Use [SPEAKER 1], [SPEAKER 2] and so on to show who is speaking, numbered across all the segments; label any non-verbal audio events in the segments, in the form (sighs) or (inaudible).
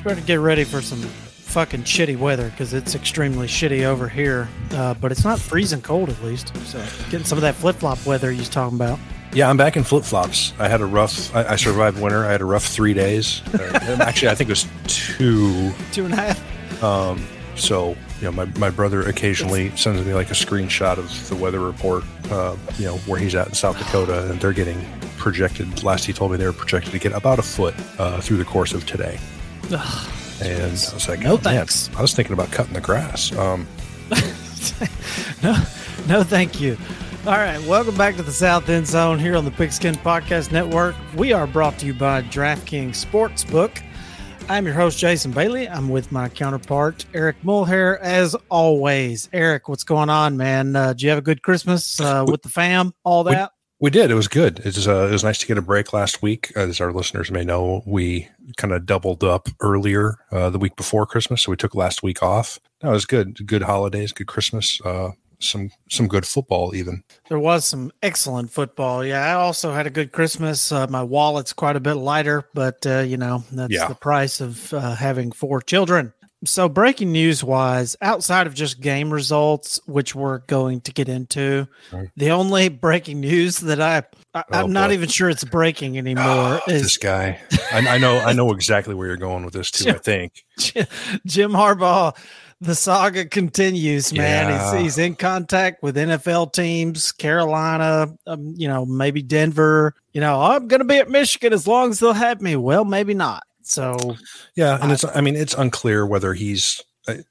[SPEAKER 1] You better get ready for some fucking shitty weather because it's extremely shitty over here. Uh, but it's not freezing cold at least. So getting some of that flip flop weather you was talking about.
[SPEAKER 2] Yeah, I'm back in flip flops. I had a rough. I, I survived winter. I had a rough three days. Uh, (laughs) actually, I think it was two.
[SPEAKER 1] Two and a half.
[SPEAKER 2] Um, so you know, my, my brother occasionally sends me like a screenshot of the weather report. Uh, you know where he's at in South Dakota, and they're getting projected. Last he told me they were projected to get about a foot uh, through the course of today.
[SPEAKER 1] Ugh,
[SPEAKER 2] And I was like,
[SPEAKER 1] No
[SPEAKER 2] oh, man,
[SPEAKER 1] thanks.
[SPEAKER 2] I was thinking about cutting the grass. Um, (laughs)
[SPEAKER 1] no, no, thank you. All right, welcome back to the South End Zone here on the Pigskin Podcast Network. We are brought to you by DraftKings Sportsbook. I'm your host, Jason Bailey. I'm with my counterpart, Eric Mulhair, as always. Eric, what's going on, man? Uh, did you have a good Christmas uh, with the fam? All that?
[SPEAKER 2] We did. It was good. It was, uh, it was nice to get a break last week. As our listeners may know, we kind of doubled up earlier uh, the week before Christmas, so we took last week off. It was good. Good holidays, good Christmas. Uh, some some good football even.
[SPEAKER 1] There was some excellent football. Yeah, I also had a good Christmas. Uh, my wallet's quite a bit lighter, but uh, you know that's
[SPEAKER 2] Yeah.
[SPEAKER 1] the price of uh, having four children. So, breaking news wise, outside of just game results, which we're going to get into,
[SPEAKER 2] Right.
[SPEAKER 1] the only breaking news that I, I
[SPEAKER 2] Oh,
[SPEAKER 1] I'm not
[SPEAKER 2] boy.
[SPEAKER 1] even sure it's breaking anymore
[SPEAKER 2] this
[SPEAKER 1] is this
[SPEAKER 2] guy. I, I know. I know exactly where you're going with this too. I think.
[SPEAKER 1] Jim Harbaugh. The saga continues, man.
[SPEAKER 2] Yeah.
[SPEAKER 1] He's, he's in contact with NFL teams, Carolina, um, you know, maybe Denver. You know, I'm going to be at Michigan as long as they'll have me. Well, maybe not. So,
[SPEAKER 2] Yeah, and it's. I mean, it's unclear whether he's.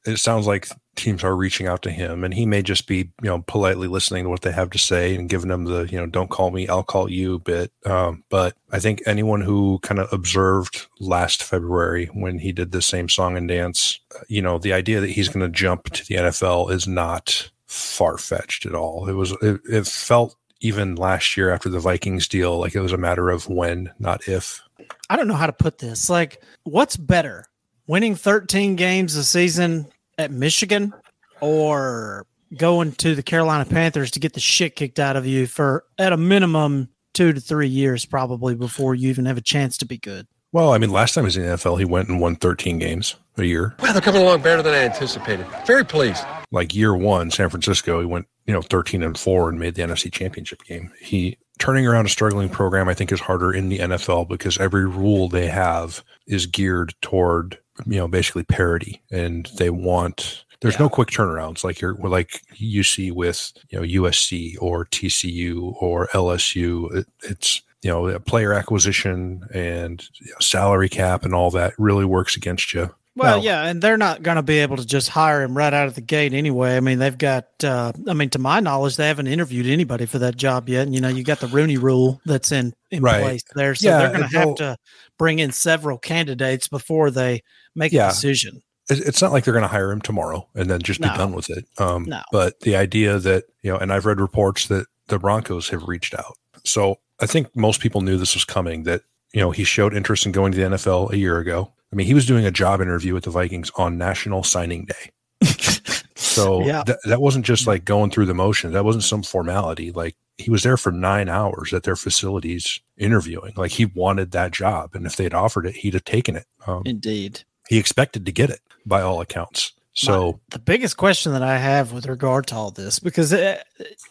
[SPEAKER 2] It sounds like teams are reaching out to him, and he may just be, you know, politely listening to what they have to say and giving them the, you know, "Don't call me, I'll call you" bit. Um, but I think anyone who kind of observed last February when he did the same song and dance, uh, you know, the idea that he's going to jump to the NFL is not far fetched at all. It was. It, it felt even last year after the Vikings deal like it was a matter of when, not if.
[SPEAKER 1] I don't know how to put this. Like, what's better, winning 13 games a season at Michigan or going to the Carolina Panthers to get the shit kicked out of you for, at a minimum, two to three years probably before you even have a chance to be good?
[SPEAKER 2] Well, I mean, last time he was in the NFL, he went and won 13 games a year.
[SPEAKER 3] Well, they're coming along better than I anticipated. Very pleased.
[SPEAKER 2] Like year one, San Francisco, he went, you know, 13 and four and made the NFC championship game. He turning around a struggling program, I think, is harder in the NFL because every rule they have is geared toward, you know, basically parity. And they want, there's no quick turnarounds like you're like you see with, you know, USC or TCU or LSU. It, it's, you know, player acquisition and you know, salary cap and all that really works against you.
[SPEAKER 1] Well,
[SPEAKER 2] Now-
[SPEAKER 1] yeah, and they're not going to be able to just hire him right out of the gate anyway. I mean, they've got, uh, I mean, to my knowledge, they haven't interviewed anybody for that job yet. And, you know, you got the Rooney rule that's in, in
[SPEAKER 2] Right.
[SPEAKER 1] place there. So
[SPEAKER 2] Yeah,
[SPEAKER 1] they're going to have to bring in several candidates before they make
[SPEAKER 2] Yeah.
[SPEAKER 1] a decision.
[SPEAKER 2] it's not like they're going to hire him tomorrow and then just be
[SPEAKER 1] No.
[SPEAKER 2] done with it. Um,
[SPEAKER 1] No.
[SPEAKER 2] But the idea that, you know, and I've read reports that the Broncos have reached out. So I think most people knew this was coming, that, you know, he showed interest in going to the NFL a year ago. I mean, he was doing a job interview with the Vikings on National Signing Day. (laughs) So
[SPEAKER 1] Yeah.
[SPEAKER 2] th- that wasn't just like going through the motions. That wasn't some formality. Like he was there for nine hours at their facilities interviewing. Like he wanted that job, and if they'd offered it, he'd have taken it. Um,
[SPEAKER 1] Indeed.
[SPEAKER 2] he expected to get it by all accounts. So
[SPEAKER 1] My- the biggest question that I have with regard to all this, because uh,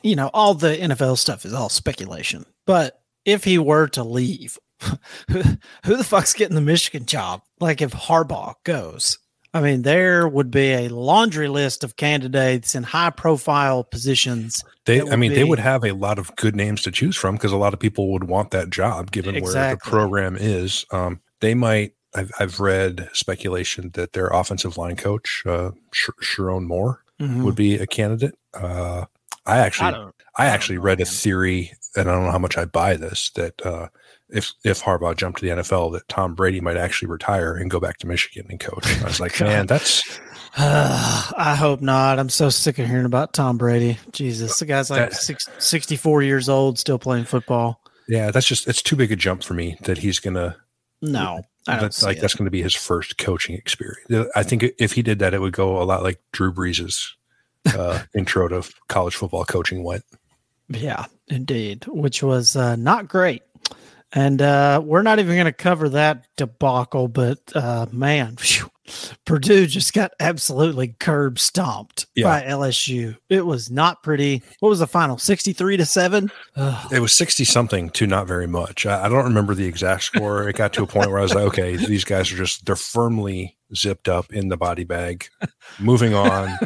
[SPEAKER 1] you know all the NFL stuff is all speculation, but if he were to leave, who, (laughs) who the fuck's getting the Michigan job? Like if Harbaugh goes, I mean, there would be a laundry list of candidates in high profile positions.
[SPEAKER 2] they, I mean, they would have a lot of good names to choose from because a lot of people would want that job given where the program is. Um, they might. I've, I've read speculation that their offensive line coach, uh, Sh- Sherrone Moore,
[SPEAKER 1] Mhm.
[SPEAKER 2] would be a candidate. Uh, I actually. I,
[SPEAKER 1] I
[SPEAKER 2] actually read a theory, and I don't know how much I buy this. That uh, if if Harbaugh jumped to the NFL, that Tom Brady might actually retire and go back to Michigan and coach. I was like, (laughs) man, that's (sighs)
[SPEAKER 1] I hope not. I'm so sick of hearing about Tom Brady. Jesus, the guy's like
[SPEAKER 2] That-
[SPEAKER 1] six, 64 years old, still playing football.
[SPEAKER 2] yeah, that's just it's too big a jump for me that he's gonna
[SPEAKER 1] No, I don't
[SPEAKER 2] that's
[SPEAKER 1] see
[SPEAKER 2] like
[SPEAKER 1] it.
[SPEAKER 2] that's going to be his first coaching experience. I think if he did that, it would go a lot like Drew Brees's (laughs) uh, intro to college football coaching went.
[SPEAKER 1] Yeah, indeed, which was uh, not great. And uh, we're not even going to cover that debacle, but uh, man, phew, Purdue just got absolutely curb stomped
[SPEAKER 2] Yeah.
[SPEAKER 1] by LSU. It was not pretty. What was the final? 63 to 7? Ugh.
[SPEAKER 2] It was sixty something to not very much. I, I don't remember the exact score. It got to a point where I was like, okay, these guys are just they're firmly zipped up in the body bag. Moving on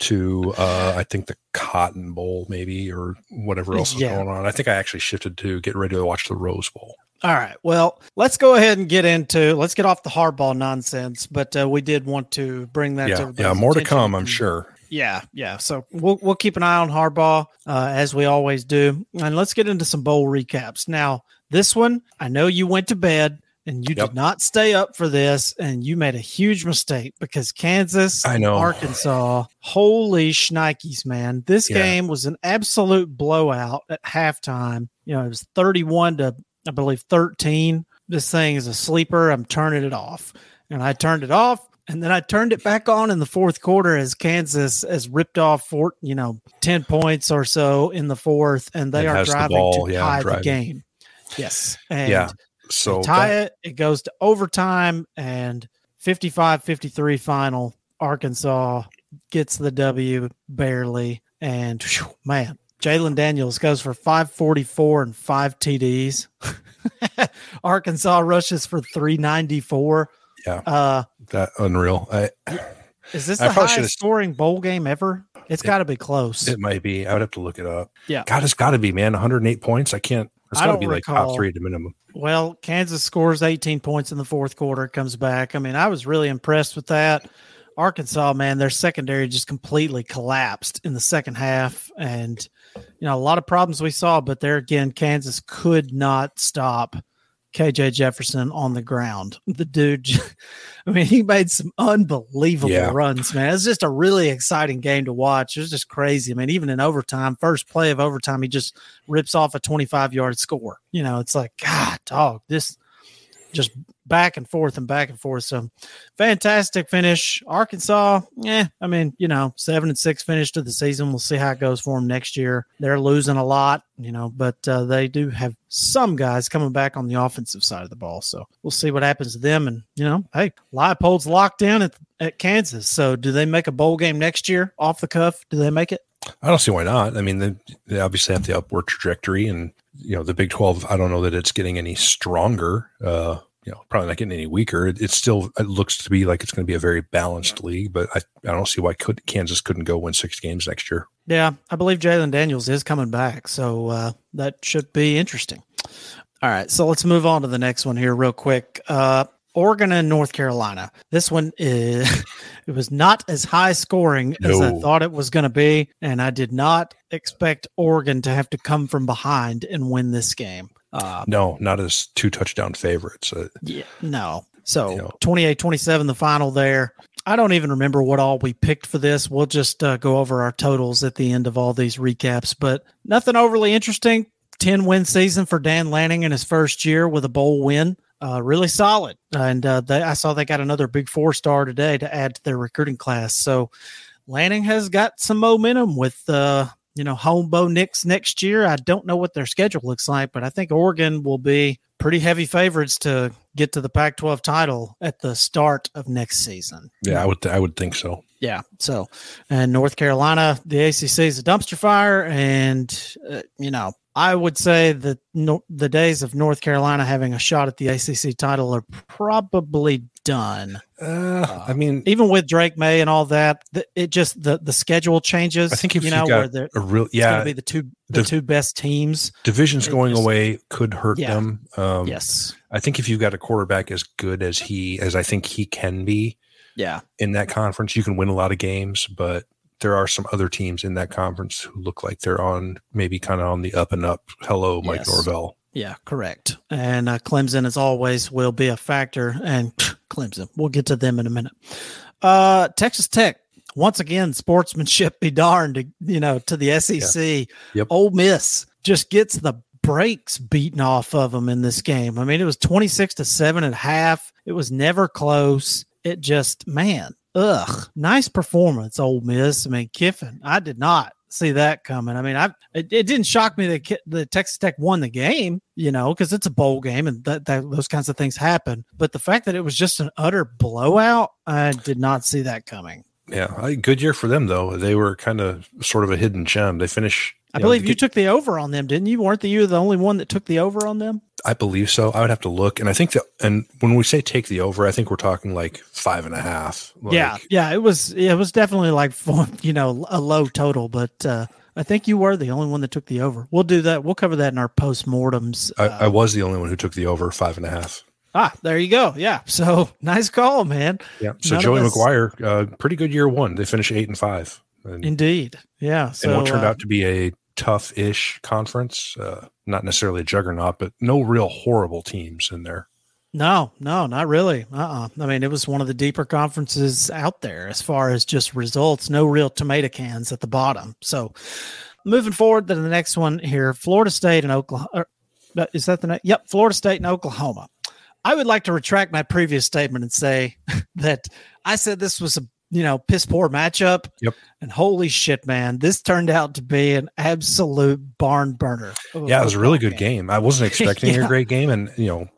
[SPEAKER 2] to uh, I think the Cotton Bowl maybe or whatever else is
[SPEAKER 1] Yeah.
[SPEAKER 2] going on. I think I actually shifted to get ready to watch the Rose Bowl.
[SPEAKER 1] All right. Well, let's go ahead and get into let's get off the Harbaugh nonsense. But uh, we did want to bring that. to
[SPEAKER 2] Yeah, yeah, more to come, I'm sure.
[SPEAKER 1] Yeah, yeah. So we'll we'll keep an eye on Harbaugh uh, as we always do, and let's get into some bowl recaps. Now, this one, I know you went to bed and you
[SPEAKER 2] Yep.
[SPEAKER 1] did not stay up for this, and you made a huge mistake because Kansas,
[SPEAKER 2] I know.
[SPEAKER 1] Arkansas, holy shnikes, man! This
[SPEAKER 2] Yeah.
[SPEAKER 1] game was an absolute blowout at halftime. You know, it was thirty-one to I believe thirteen. This thing is a sleeper. I'm turning it off, and I turned it off. And then I turned it back on in the fourth quarter as Kansas has ripped off four, you know, ten points or so in the fourth, and they
[SPEAKER 2] And
[SPEAKER 1] are
[SPEAKER 2] has the
[SPEAKER 1] driving
[SPEAKER 2] ball,
[SPEAKER 1] to
[SPEAKER 2] yeah,
[SPEAKER 1] tie the game. Yes, and
[SPEAKER 2] Yeah. So
[SPEAKER 1] tie
[SPEAKER 2] that-
[SPEAKER 1] it. It goes to overtime and 55-53 final. Arkansas gets the W barely, and phew, man, Jalon Daniels goes for five forty four and five TDs. (laughs) Arkansas rushes for three ninety four.
[SPEAKER 2] Yeah.
[SPEAKER 1] Uh,
[SPEAKER 2] that unreal. I,
[SPEAKER 1] is this
[SPEAKER 2] I
[SPEAKER 1] the highest scoring bowl game ever? It's got to be close.
[SPEAKER 2] It might be. I would have to look it up.
[SPEAKER 1] Yeah.
[SPEAKER 2] God, it's got to be, man. 108 points. I can't. It's got to be like top three at the minimum.
[SPEAKER 1] Well, Kansas scores 18 points in the fourth quarter, comes back. I mean, I was really impressed with that. Arkansas, man, their secondary just completely collapsed in the second half. And, you know, a lot of problems we saw, but there again, Kansas could not stop KJ Jefferson on the ground. (laughs) The dude, (laughs) I mean, he made some unbelievable
[SPEAKER 2] Yeah.
[SPEAKER 1] runs, man. It's just a really exciting game to watch. It was just crazy. I mean, even in overtime, first play of overtime, he just rips off a 25 yard score. You know, it's like, God, dog, this just back and forth and back and forth. So fantastic finish. Arkansas, yeah, I mean, you know, seven and six finish to the season. We'll see how it goes for them next year. They're losing a lot, you know, but uh, they do have some guys coming back on the offensive side of the ball. So we'll see what happens to them. And, you know, hey, Leipold's locked in at, at Kansas. So do they make a bowl game next year off the cuff? Do they make it?
[SPEAKER 2] I don't see why not. I mean, they, they obviously have the upward trajectory, and you know, the Big 12. I don't know that it's getting any stronger. Uh, you know, probably not getting any weaker. It, it's still. It looks to be like it's going to be a very balanced league, but I, I don't see why could Kansas couldn't go win six games next year.
[SPEAKER 1] Yeah, I believe Jalon Daniels is coming back, so uh, that should be interesting. All right, so let's move on to the next one here, real quick. Uh, Oregon and North Carolina. This one is (laughs) it was not as high scoring as I thought it was going to be, and I did not expect Oregon to have to come from behind and win this game. Uh,
[SPEAKER 2] No, not as two touchdown favorites. Uh,
[SPEAKER 1] yeah, no. So
[SPEAKER 2] Yeah.
[SPEAKER 1] 28 27, the final there. I don't even remember what all we picked for this. We'll just uh, go over our totals at the end of all these recaps, but nothing overly interesting. 10 win season for Dan Lanning in his first year with a bowl win. Uh, really solid. And uh, they, I saw they got another big four star today to add to their recruiting class. So Lanning has got some momentum with, uh, you know, home Bo Nix next year. I don't know what their schedule looks like, but I think Oregon will be pretty heavy favorites to get to the Pac 12 title at the start of next season.
[SPEAKER 2] Yeah, I would, I would think so.
[SPEAKER 1] Yeah. So, and North Carolina, the ACC is a dumpster fire. And, uh, you know, I would say that no, the days of North Carolina having a shot at the ACC title are probably done.
[SPEAKER 2] Uh, I mean,
[SPEAKER 1] even with Drake Maye and all that, the, it just the the schedule changes.
[SPEAKER 2] I think if
[SPEAKER 1] you know
[SPEAKER 2] you
[SPEAKER 1] where
[SPEAKER 2] got
[SPEAKER 1] they're
[SPEAKER 2] a real, yeah,
[SPEAKER 1] be the two the,
[SPEAKER 2] the-
[SPEAKER 1] two best teams.
[SPEAKER 2] divisions going
[SPEAKER 1] just-
[SPEAKER 2] away could hurt
[SPEAKER 1] Yeah.
[SPEAKER 2] them. Um,
[SPEAKER 1] yes.
[SPEAKER 2] I think if you've got a quarterback as good as he, as I think he can be
[SPEAKER 1] Yeah.
[SPEAKER 2] in that conference, you can win a lot of games. But there are some other teams in that conference who look like they're on maybe kind of on the up and up. Hello, Mike
[SPEAKER 1] Yes.
[SPEAKER 2] Norvell.
[SPEAKER 1] Yeah, correct. And uh, Clemson, as always, will be a factor. And Clemson, we'll get to them in a minute. Uh, Texas Tech, once again, sportsmanship be darned, you know, to the SEC.
[SPEAKER 2] Yep.
[SPEAKER 1] Ole Miss just gets the brakes beaten off of them in this game. I mean, it was 26 to 7 at half. It was never close. It just, man, ugh, nice performance, Ole Miss. I mean, Kiffin, I did not see that coming. I mean, I it, it didn't shock me that the Texas Tech won the game, you know, because it's a bowl game and that, that those kinds of things happen. But the fact that it was just an utter blowout, I did not see that coming.
[SPEAKER 2] Yeah, good year for them though. They were kind of sort of a hidden gem. They finish.
[SPEAKER 1] I
[SPEAKER 2] you
[SPEAKER 1] believe you took the over on them, didn't you? Weren't you the only one that took the over on them?
[SPEAKER 2] I believe so. I would have to look, and I think that. And when we say take the over, I think we're talking like five and a half. Like,
[SPEAKER 1] yeah, yeah, it was it was definitely like (laughs) you know a low total, but uh, I think you were the only one that took the over. We'll do that. We'll cover that in our postmortems.
[SPEAKER 2] I,
[SPEAKER 1] Uh,
[SPEAKER 2] I was the only one who took the over five and a half.
[SPEAKER 1] ah, there you go. Yeah, so (laughs) nice call, man.
[SPEAKER 2] Yeah. So
[SPEAKER 1] None
[SPEAKER 2] Joey
[SPEAKER 1] us-
[SPEAKER 2] McGuire, uh, pretty good year one. They finished eight and five, and,
[SPEAKER 1] Indeed, yeah. So
[SPEAKER 2] and what turned
[SPEAKER 1] uh,
[SPEAKER 2] out to be a tough-ish conference. Uh, not necessarily a juggernaut, but no real horrible teams in there.
[SPEAKER 1] No, no, not really. Uh uh I mean, it was one of the deeper conferences out there as far as just results. No real tomato cans at the bottom. So, moving forward to the next one here Florida State and Oklahoma. Is that the next? Yep, Florida State and Oklahoma. I would like to retract my previous statement and say (laughs) that I said this was a you know piss poor matchup.
[SPEAKER 2] Yep.
[SPEAKER 1] And holy shit, man, this turned out to be an absolute barn burner. of
[SPEAKER 2] Yeah, it was a really
[SPEAKER 1] football
[SPEAKER 2] good game. I wasn't (laughs) expecting
[SPEAKER 1] Yeah.
[SPEAKER 2] a great game, and you know,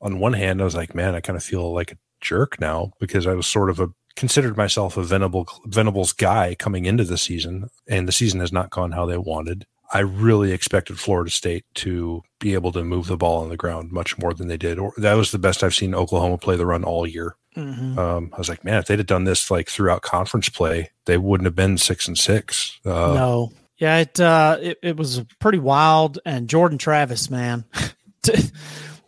[SPEAKER 2] on one hand, I was like, man, I kind of feel like a jerk now because I was sort of a considered myself a Venable Venables guy coming into the season, and the season has not gone how they wanted. I really expected Florida State to be able to move the ball on the ground much more than they did. Or that was the best I've seen Oklahoma play the run all year.
[SPEAKER 1] Mhm.
[SPEAKER 2] Um, I was like, man, if they'd have done this like throughout conference play, they wouldn't have been six and six. Uh,
[SPEAKER 1] no. Yeah, it, uh, it it was pretty wild. And Jordan Travis, man, (laughs)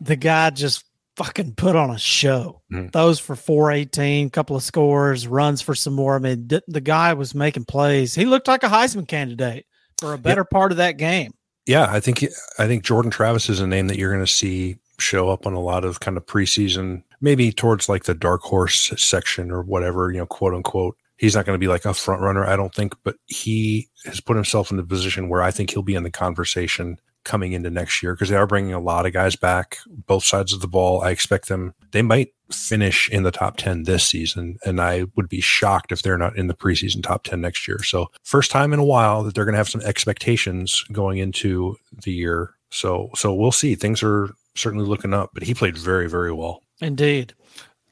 [SPEAKER 1] the guy just fucking put on a show.
[SPEAKER 2] Mhm.
[SPEAKER 1] Those for 418, couple of scores, runs for some more. I mean, the guy was making plays. He looked like a Heisman candidate for a better part of that game.
[SPEAKER 2] Yeah, I think I think Jordan Travis is a name that you're going to see show up on a lot of kind of preseason, maybe towards like the dark horse section or whatever, you know, quote unquote. He's not going to be like a front runner, I don't think, but he has put himself in the position where I think he'll be in the conversation coming into next year because they are bringing a lot of guys back, both sides of the ball. I expect them, they might finish in the top 10 this season. And I would be shocked if they're not in the preseason top 10 next year. So, first time in a while that they're going to have some expectations going into the year. So, so we'll see. Things are certainly looking up, but he played very, very well.
[SPEAKER 1] Indeed.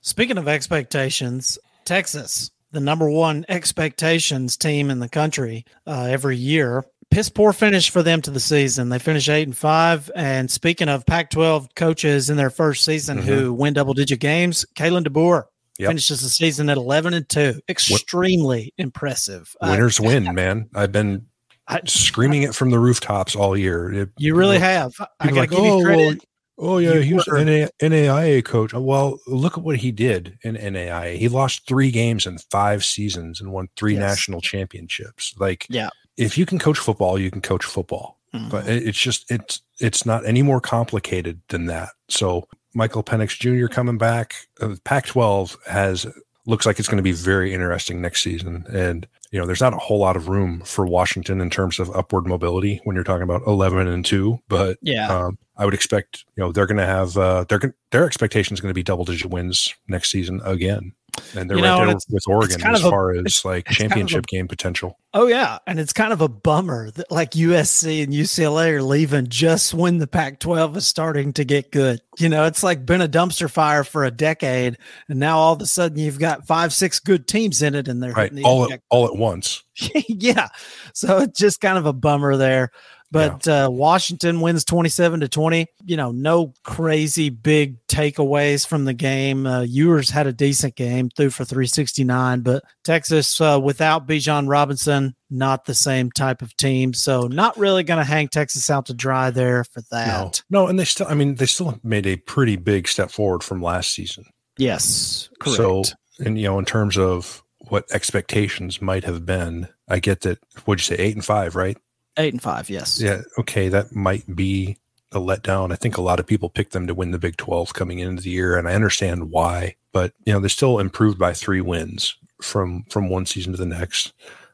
[SPEAKER 1] Speaking of expectations, Texas, the number one expectations team in the country uh, every year. Piss poor finish for them to the season. They finish eight and five. And speaking of Pac-12 coaches in their first season who win double-digit games, Kalen DeBoer
[SPEAKER 2] Yep.
[SPEAKER 1] finishes the season at eleven and two. Extremely impressive. Uh,
[SPEAKER 2] Winners (laughs) win, man. I've been
[SPEAKER 1] I-
[SPEAKER 2] screaming it from the rooftops all year. It-
[SPEAKER 1] you really
[SPEAKER 2] people-
[SPEAKER 1] have. I gotta
[SPEAKER 2] like,
[SPEAKER 1] give you
[SPEAKER 2] "Oh,
[SPEAKER 1] credit.
[SPEAKER 2] Oh yeah,
[SPEAKER 1] You
[SPEAKER 2] he was an NA, NAIA coach. Well, look at what he did in NAIA. He lost three games in five seasons and won three
[SPEAKER 1] Yes.
[SPEAKER 2] national championships. Like,
[SPEAKER 1] Yeah.
[SPEAKER 2] If you can coach football, you can coach football.
[SPEAKER 1] Mhm.
[SPEAKER 2] But it- it's just it's it's not any more complicated than that. So Michael Penix Jr. coming back. Uh, Pac-12 has looks like it's going to be very interesting next season, and you know there's not a whole lot of room for Washington in terms of upward mobility when you're talking about 11 and two. But
[SPEAKER 1] yeah.
[SPEAKER 2] um, I would expect, you know, they're going to have uh, their their expectation is going to be double digit wins next season again. And they're
[SPEAKER 1] You
[SPEAKER 2] right there with Oregon as
[SPEAKER 1] of a-
[SPEAKER 2] far as like
[SPEAKER 1] it's kind of a-
[SPEAKER 2] championship game potential.
[SPEAKER 1] Oh yeah, and it's kind of a bummer that like USC and UCLA are leaving just when the Pac-12 is starting to get good. You know, it's like been a dumpster fire for a decade, and now all of a sudden you've got five, six good teams in it, and they're
[SPEAKER 2] Right, all at, all at once. (laughs)
[SPEAKER 1] yeah. So it's just kind of a bummer there. But uh, Washington wins 27 to 20. You know, no crazy big takeaways from the game. Uh, Ewers had a decent game, threw for 369, but Texas uh, without Bijan Robinson, not the same type of team. So not really going to hang Texas out to dry there for
[SPEAKER 2] No,
[SPEAKER 1] that.
[SPEAKER 2] no, and they still. I mean, they still made a pretty big step forward from last season.
[SPEAKER 1] Yes, correct.
[SPEAKER 2] So, and you know, in terms of what expectations might have been, I get that. What'd you say, eight and five, right?
[SPEAKER 1] Eight and five, yes.
[SPEAKER 2] Yeah, okay, that might be a letdown. I think a lot of people picked them to win the Big 12 coming into the year, and I understand why. But you know, they're still improved by three wins from from one season to the next.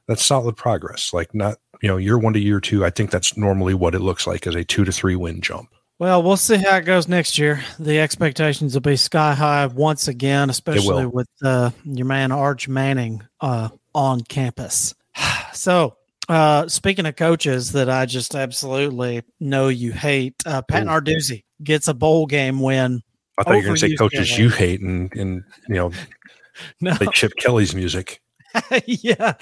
[SPEAKER 2] That's solid progress. Like not you know, year one to year two. I think that's normally what it looks like as a two to three win jump.
[SPEAKER 1] Well, we'll see how it goes next year. The expectations will be sky high once again, especially with uh, your man Arch Manning uh, on campus. (sighs) So, uh, speaking of coaches that I just absolutely know you hate, uh, Pat
[SPEAKER 2] Ooh.
[SPEAKER 1] Narduzzi gets a bowl game win.
[SPEAKER 2] I thought you were going to say coaches you hate and and you know (laughs)
[SPEAKER 1] No,
[SPEAKER 2] like Chip Kelly's music. (laughs)
[SPEAKER 1] yeah,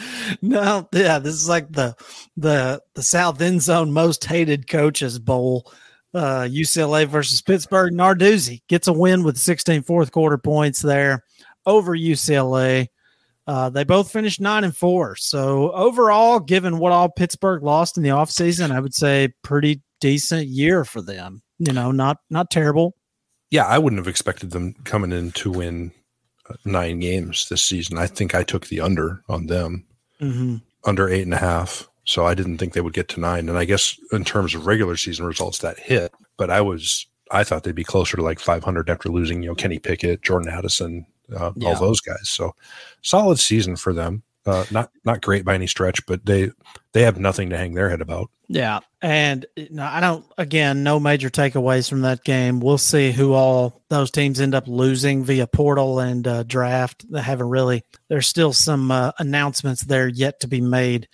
[SPEAKER 1] no, yeah. This is like the the the South End Zone most hated coaches bowl. Uh, UCLA versus Pittsburgh. Narduzzi gets a win with 16 fourth quarter points there over UCLA. Uh, they both finished nine and four. So overall, given what all Pittsburgh lost in the offseason, I would say pretty decent year for them. You know, not not terrible.
[SPEAKER 2] Yeah, I wouldn't have expected them coming in to win uh, nine games this season. I think I took the under on them.
[SPEAKER 1] hmm
[SPEAKER 2] under eight and a half. So I didn't think they would get to nine. And I guess in terms of regular season results, that hit. But I was, I thought they'd be closer to like 500 after losing, you know, Kenny Pickett, Jordan Addison, uh,
[SPEAKER 1] Yeah.
[SPEAKER 2] all those guys. So solid season for them. Uh, not not great by any stretch, but they they have nothing to hang their head about.
[SPEAKER 1] Yeah, and no, I don't. Again, no major takeaways from that game. We'll see who all those teams end up losing via portal and uh, draft. They haven't really. There's still some uh, announcements there yet to be made.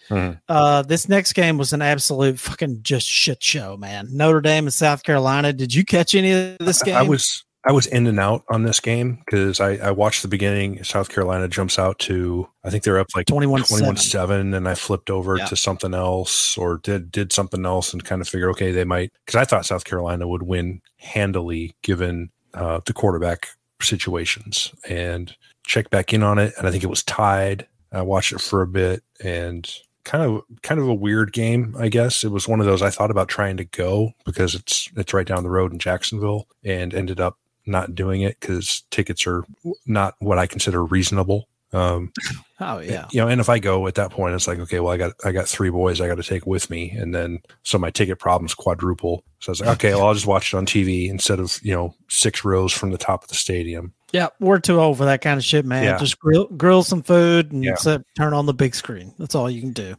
[SPEAKER 1] Uh, this next game was an absolute fucking just shit show, man. Notre Dame and South Carolina. Did you catch any of this game?
[SPEAKER 2] I was I was in and out on this game because I, I watched the beginning. South Carolina jumps out to I think they're up like
[SPEAKER 1] 21
[SPEAKER 2] 21 7 and I flipped over
[SPEAKER 1] Yeah.
[SPEAKER 2] to something else or did did something else and kind of figure okay they might because I thought South Carolina would win handily given uh, the quarterback situations and checked back in on it and I think it was tied. I watched it for a bit and kind of kind of a weird game I guess. It was one of those I thought about trying to go because it's it's right down the road in Jacksonville and ended up not doing it because tickets are not what I consider reasonable. Um, (laughs)
[SPEAKER 1] oh yeah.
[SPEAKER 2] you know, and if I go at that point, it's like, okay, well, I got I got three boys I got to take with me, and then so my ticket problems quadruple. So I was like, (laughs) okay, well, I'll just watch it on TV instead of you know six rows from the top of the stadium.
[SPEAKER 1] Yeah, we're too old for that kind of shit, man.
[SPEAKER 2] Yeah.
[SPEAKER 1] Just grill grill some food and
[SPEAKER 2] Yeah.
[SPEAKER 1] sit- turn on the big screen. That's all you can do.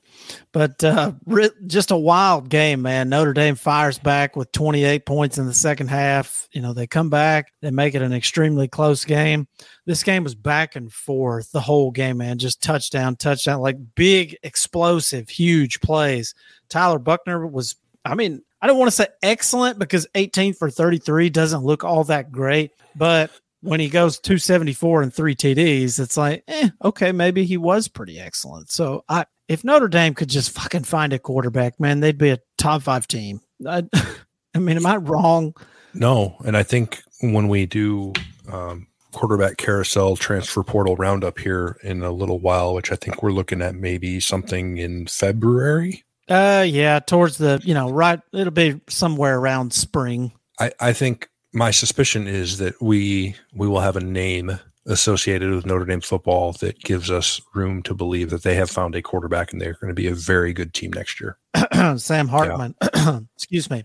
[SPEAKER 1] But uh, ri- just a wild game, man. Notre Dame fires back with 28 points in the second half. You know, they come back, they make it an extremely close game. This game was back and forth the whole game, man. Just touchdown, touchdown, like big, explosive, huge plays. Tyler Buchner was, I mean, I don't want to say excellent because 18 for 33 doesn't look all that great, but when he goes 274 and three TDs, it's like, eh, okay, maybe he was pretty excellent. So I, if Notre Dame could just fucking find a quarterback, man, they'd be a top five team. I, (laughs) I mean, am I wrong?
[SPEAKER 2] No, and I think when we do um, quarterback carousel transfer portal roundup here in a little while, which I think we're looking at maybe something in February.
[SPEAKER 1] Uh, yeah, towards the, you know, right. It'll be somewhere around spring.
[SPEAKER 2] I, I think my suspicion is that we we will have a name associated with Notre Dame football that gives us room to believe that they have found a quarterback and they're going to be a very good team next year. (clears throat)
[SPEAKER 1] Sam Hartman. (clears throat) Excuse me.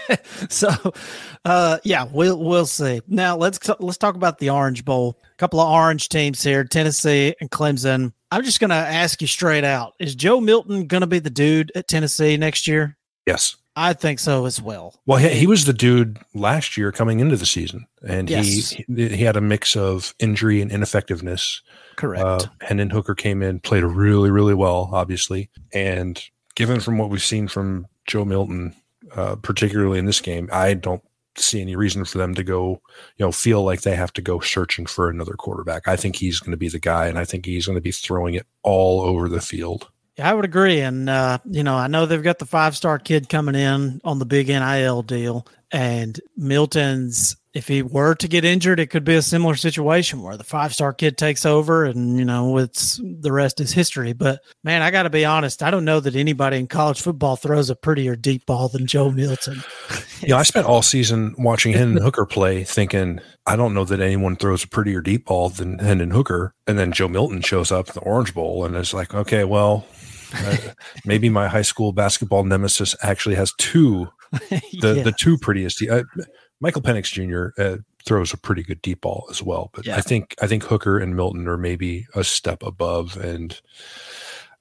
[SPEAKER 1] (laughs) so, uh, yeah, we'll we'll see. Now let's let's talk about the Orange Bowl. A couple of orange teams here, Tennessee and Clemson. I'm just going to ask you straight out: Is Joe Milton going to be the dude at Tennessee next year?
[SPEAKER 2] Yes.
[SPEAKER 1] I think so as well.
[SPEAKER 2] Well, he, he was the dude last year coming into the season, and
[SPEAKER 1] Yes.
[SPEAKER 2] he he had a mix of injury and ineffectiveness.
[SPEAKER 1] Correct.
[SPEAKER 2] Uh, Hendon Hooker came in, played really, really well, obviously. And given from what we've seen from Joe Milton, uh, particularly in this game, I don't see any reason for them to go, you know, feel like they have to go searching for another quarterback. I think he's going to be the guy, and I think he's going to be throwing it all over the field.
[SPEAKER 1] Yeah, I would agree. And, uh, you know, I know they've got the five star kid coming in on the big NIL deal. And Milton's, if he were to get injured, it could be a similar situation where the five star kid takes over and, you know, it's the rest is history. But man, I got to be honest, I don't know that anybody in college football throws a prettier deep ball than Joe Milton. (laughs)
[SPEAKER 2] You know, I spent all season watching Hendon (laughs) Hooker play, thinking I don't know that anyone throws a prettier deep ball than Hendon Hooker. And then Joe Milton shows up in the Orange Bowl, and it's like, okay, well, uh, (laughs) maybe my high school basketball nemesis actually has two (laughs) the
[SPEAKER 1] Yeah.
[SPEAKER 2] the two prettiest. Uh, Michael Penix Jr. Uh, throws a pretty good deep ball as well, but
[SPEAKER 1] Yeah.
[SPEAKER 2] I think I think Hooker and Milton are maybe a step above, and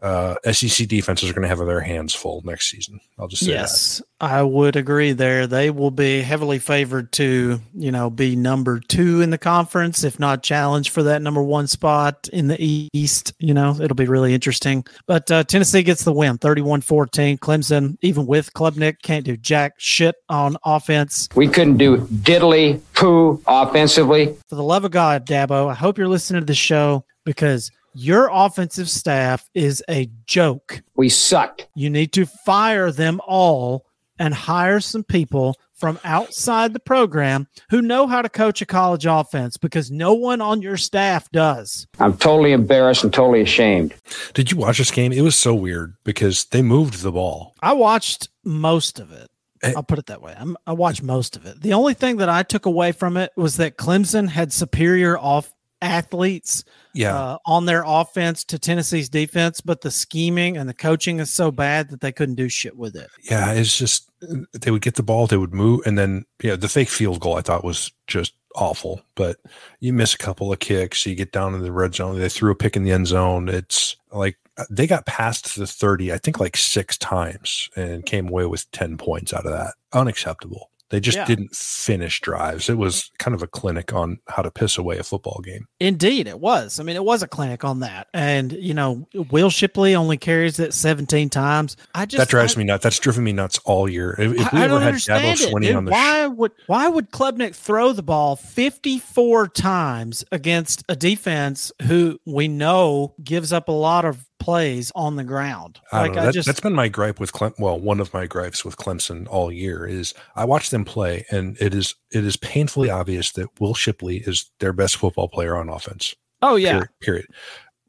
[SPEAKER 2] uh, SEC defenses are going to have their hands full next season. I'll just say that.
[SPEAKER 1] Yes, I would agree there. They will be heavily favored to, you know, be number two in the conference, if not challenge for that number one spot in the East. You know, it'll be really interesting. But uh, Tennessee gets the win 31 14. Clemson, even with Klubnik, can't do jack shit on offense.
[SPEAKER 4] We couldn't do diddly poo offensively.
[SPEAKER 1] For the love of God, Dabo, I hope you're listening to the show because your offensive staff is a joke.
[SPEAKER 4] We suck.
[SPEAKER 1] You need to fire them all and hire some people from outside the program who know how to coach a college offense because no one on your staff does.
[SPEAKER 4] I'm totally embarrassed and totally ashamed.
[SPEAKER 2] Did you watch this game? It was so weird because they moved the ball.
[SPEAKER 1] I watched most of it.
[SPEAKER 2] Eh.
[SPEAKER 1] I'll put it that way. I'm, I watched most of it. The only thing that I took away from it was that Clemson had superior off athletes
[SPEAKER 2] Yeah,
[SPEAKER 1] uh, on their offense to Tennessee's defense, but the scheming and the coaching is so bad that they couldn't do shit with it.
[SPEAKER 2] yeah. It's just they would get the ball, they would move, and then yeah, the fake field goal I thought was just awful. But you miss a couple of kicks, you get down in the red zone. They threw a pick in the end zone. It's like they got past the thirty, I think, like six times, and came away with ten points out of that. Unacceptable. They just
[SPEAKER 1] Yeah.
[SPEAKER 2] didn't finish drives. It was kind of a clinic on how to piss away a football game.
[SPEAKER 1] Indeed, it was. I mean, it was a clinic on that. And, you know, Will Shipley only carries it 17 times. I just
[SPEAKER 2] that drives
[SPEAKER 1] I,
[SPEAKER 2] me nuts. That's driven me nuts all year. If, if we
[SPEAKER 1] I,
[SPEAKER 2] ever had Dabo. Swinney on the
[SPEAKER 1] why
[SPEAKER 2] show,
[SPEAKER 1] would why would Klubnik throw the ball 54 times against a defense who we know gives up a lot of plays on the ground?
[SPEAKER 2] I don't know. That,
[SPEAKER 1] just
[SPEAKER 2] that's been my gripe with Clem. Well, one of my gripes with Clemson all year is I watch them play, and it is it is painfully obvious that Will Shipley is their best football player on offense.
[SPEAKER 1] Oh yeah.
[SPEAKER 2] Period. period.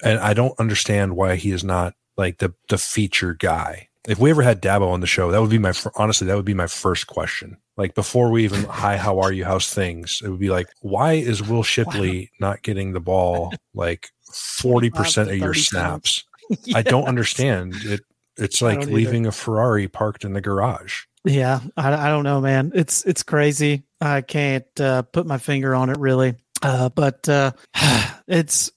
[SPEAKER 2] And I don't understand why he is not like the the feature guy. If we ever had Dabo on the show, that would be my honestly that would be my first question. Like before we even hi, how are you, how's things? It would be like, why is Will Shipley not getting the ball like forty percent of your
[SPEAKER 1] 30
[SPEAKER 2] snaps? (laughs) I don't understand it. It's like
[SPEAKER 1] either.
[SPEAKER 2] leaving a Ferrari parked in the garage.
[SPEAKER 1] Yeah, I, I don't know, man. It's it's crazy. I can't uh, put my finger on it really. Uh, but uh, (sighs) it's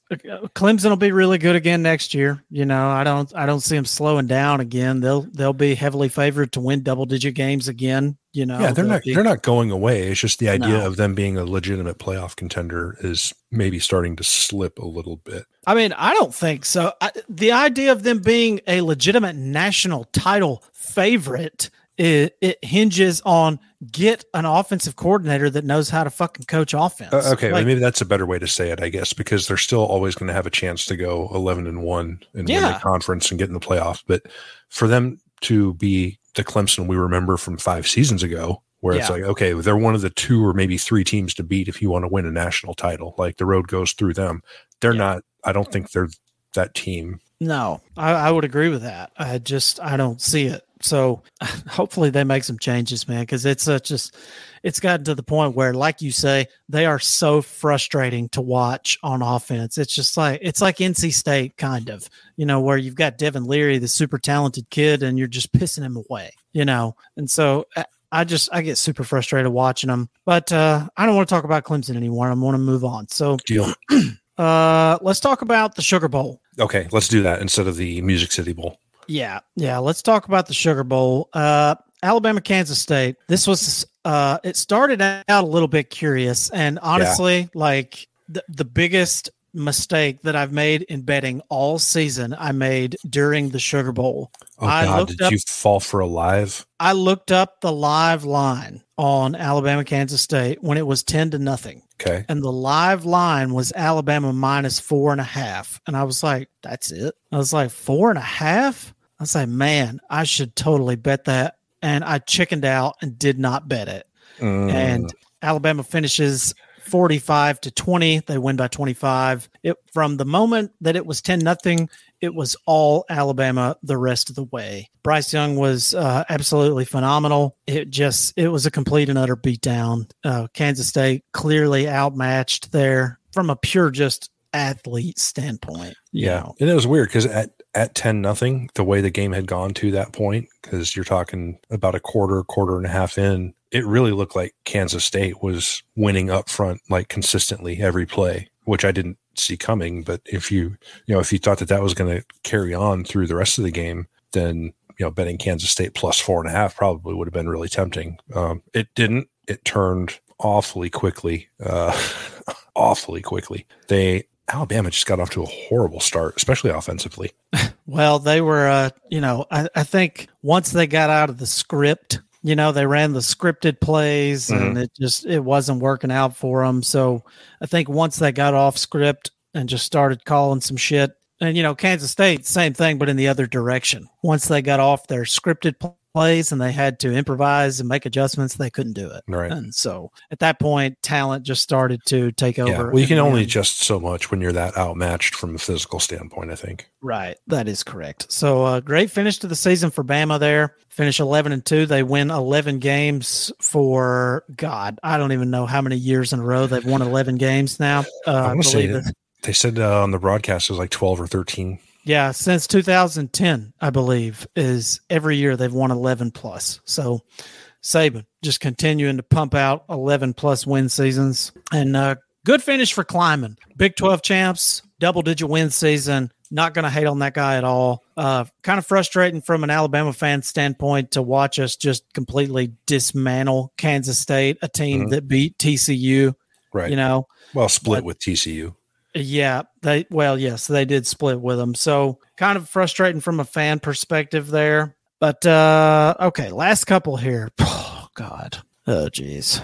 [SPEAKER 1] Clemson will be really good again next year. You know, I don't I don't see them slowing down again. They'll they'll be heavily favored to win double digit games again. You know,
[SPEAKER 2] yeah, they're not
[SPEAKER 1] be-
[SPEAKER 2] they're not going away. It's just the idea
[SPEAKER 1] No.
[SPEAKER 2] of them being a legitimate playoff contender is maybe starting to slip a little bit.
[SPEAKER 1] I mean, I don't think so. I, the idea of them being a legitimate national title favorite it, it hinges on get an offensive coordinator that knows how to fucking coach offense.
[SPEAKER 2] Uh, okay,
[SPEAKER 1] Like,
[SPEAKER 2] maybe that's a better way to say it, I guess, because they're still always going to have a chance to go eleven and one and win the conference and get in the playoffs. But for them to be the Clemson we remember from five seasons ago, where it's like, okay, they're one of the two or maybe three teams to beat if you want to win a national title. Like the road goes through them. They're
[SPEAKER 1] Yeah.
[SPEAKER 2] not. I don't think they're that team.
[SPEAKER 1] No, I, I would agree with that. I just I don't see it. So (laughs) hopefully they make some changes, man, because it's such just it's gotten to the point where, like you say, they are so frustrating to watch on offense. It's just like it's like NC State kind of, you know, where you've got Devin Leary, the super talented kid, and you're just pissing him away, you know. And so I- I just I get super frustrated watching them. But uh, I don't want to talk about Clemson anymore. I want to move on. So
[SPEAKER 2] Deal. (clears throat)
[SPEAKER 1] uh, let's talk about the Sugar Bowl.
[SPEAKER 2] Okay, let's do that instead of the Music City Bowl.
[SPEAKER 1] Yeah, yeah. Let's talk about the Sugar Bowl. Uh, Alabama, Kansas State. This was uh it started out a little bit curious and honestly like the, the biggest mistake that I've made in betting all season I made during the Sugar Bowl.
[SPEAKER 2] Oh
[SPEAKER 1] I
[SPEAKER 2] God, did
[SPEAKER 1] up
[SPEAKER 2] you fall for a live?
[SPEAKER 1] I looked up the live line on Alabama, Kansas State when it was 10 to nothing.
[SPEAKER 2] Okay.
[SPEAKER 1] And the live line was Alabama minus four and a half. And I was like, that's it. I was like, four and a half? I was like, man, I should totally bet that. And I chickened out and did not bet it.
[SPEAKER 2] Mm.
[SPEAKER 1] And Alabama finishes 45 to 20. They win by 25. It from the moment that it was 10 nothing, it was all Alabama the rest of the way. Bryce Young was uh, absolutely phenomenal. It just it was a complete and utter beatdown. Uh, Kansas State clearly outmatched there from a pure just athlete standpoint.
[SPEAKER 2] Yeah,
[SPEAKER 1] know.
[SPEAKER 2] and it was weird because at at ten nothing, the way the game had gone to that point, because you're talking about a quarter, quarter and a half in, it really looked like Kansas State was winning up front like consistently every play, which I didn't see coming. But if you you know if you thought that that was going to carry on through the rest of the game, then you know betting Kansas State plus four and a half probably would have been really tempting. Um, it didn't. It turned awfully quickly, uh, (laughs) awfully quickly. They Alabama just got off to a horrible start, especially offensively. (laughs)
[SPEAKER 1] Well, they were, uh, you know, I, I think once they got out of the script, you know, they ran the scripted plays and it just it wasn't working out for them. So I think once they got off script and just started calling some shit, and you know, Kansas State, same thing, but in the other direction. Once they got off their scripted plays and they had to improvise and make adjustments, they couldn't do it.
[SPEAKER 2] Right.
[SPEAKER 1] And so at that point, talent just started to take over.
[SPEAKER 2] Yeah. Well, you can
[SPEAKER 1] and
[SPEAKER 2] only adjust so much when you're that outmatched from a physical standpoint, I think.
[SPEAKER 1] Right. That is correct. So uh, great finish to the season for Bama there. Finish 11 and 2. They win 11 games for God. I don't even know how many years in a row they've won 11 games now. Uh,
[SPEAKER 2] I
[SPEAKER 1] I
[SPEAKER 2] want to say
[SPEAKER 1] believe it-
[SPEAKER 2] they said uh, on the broadcast it was like 12 or 13.
[SPEAKER 1] Yeah, since 2010, I believe, is every year they've won 11 plus. So Saban just continuing to pump out 11 plus win seasons and uh, good finish for Klieman. Big 12 champs, double digit win season. Not going to hate on that guy at all. Uh, kind of frustrating from an Alabama fan standpoint to watch us just completely dismantle Kansas State, a team
[SPEAKER 2] Mhm.
[SPEAKER 1] that beat TCU.
[SPEAKER 2] Right.
[SPEAKER 1] You know,
[SPEAKER 2] well, split
[SPEAKER 1] but-
[SPEAKER 2] with TCU.
[SPEAKER 1] Yeah, they well, yes, they did split with them. So kind of frustrating from a fan perspective there. But uh okay, last couple here. (sighs) Oh God. Oh geez.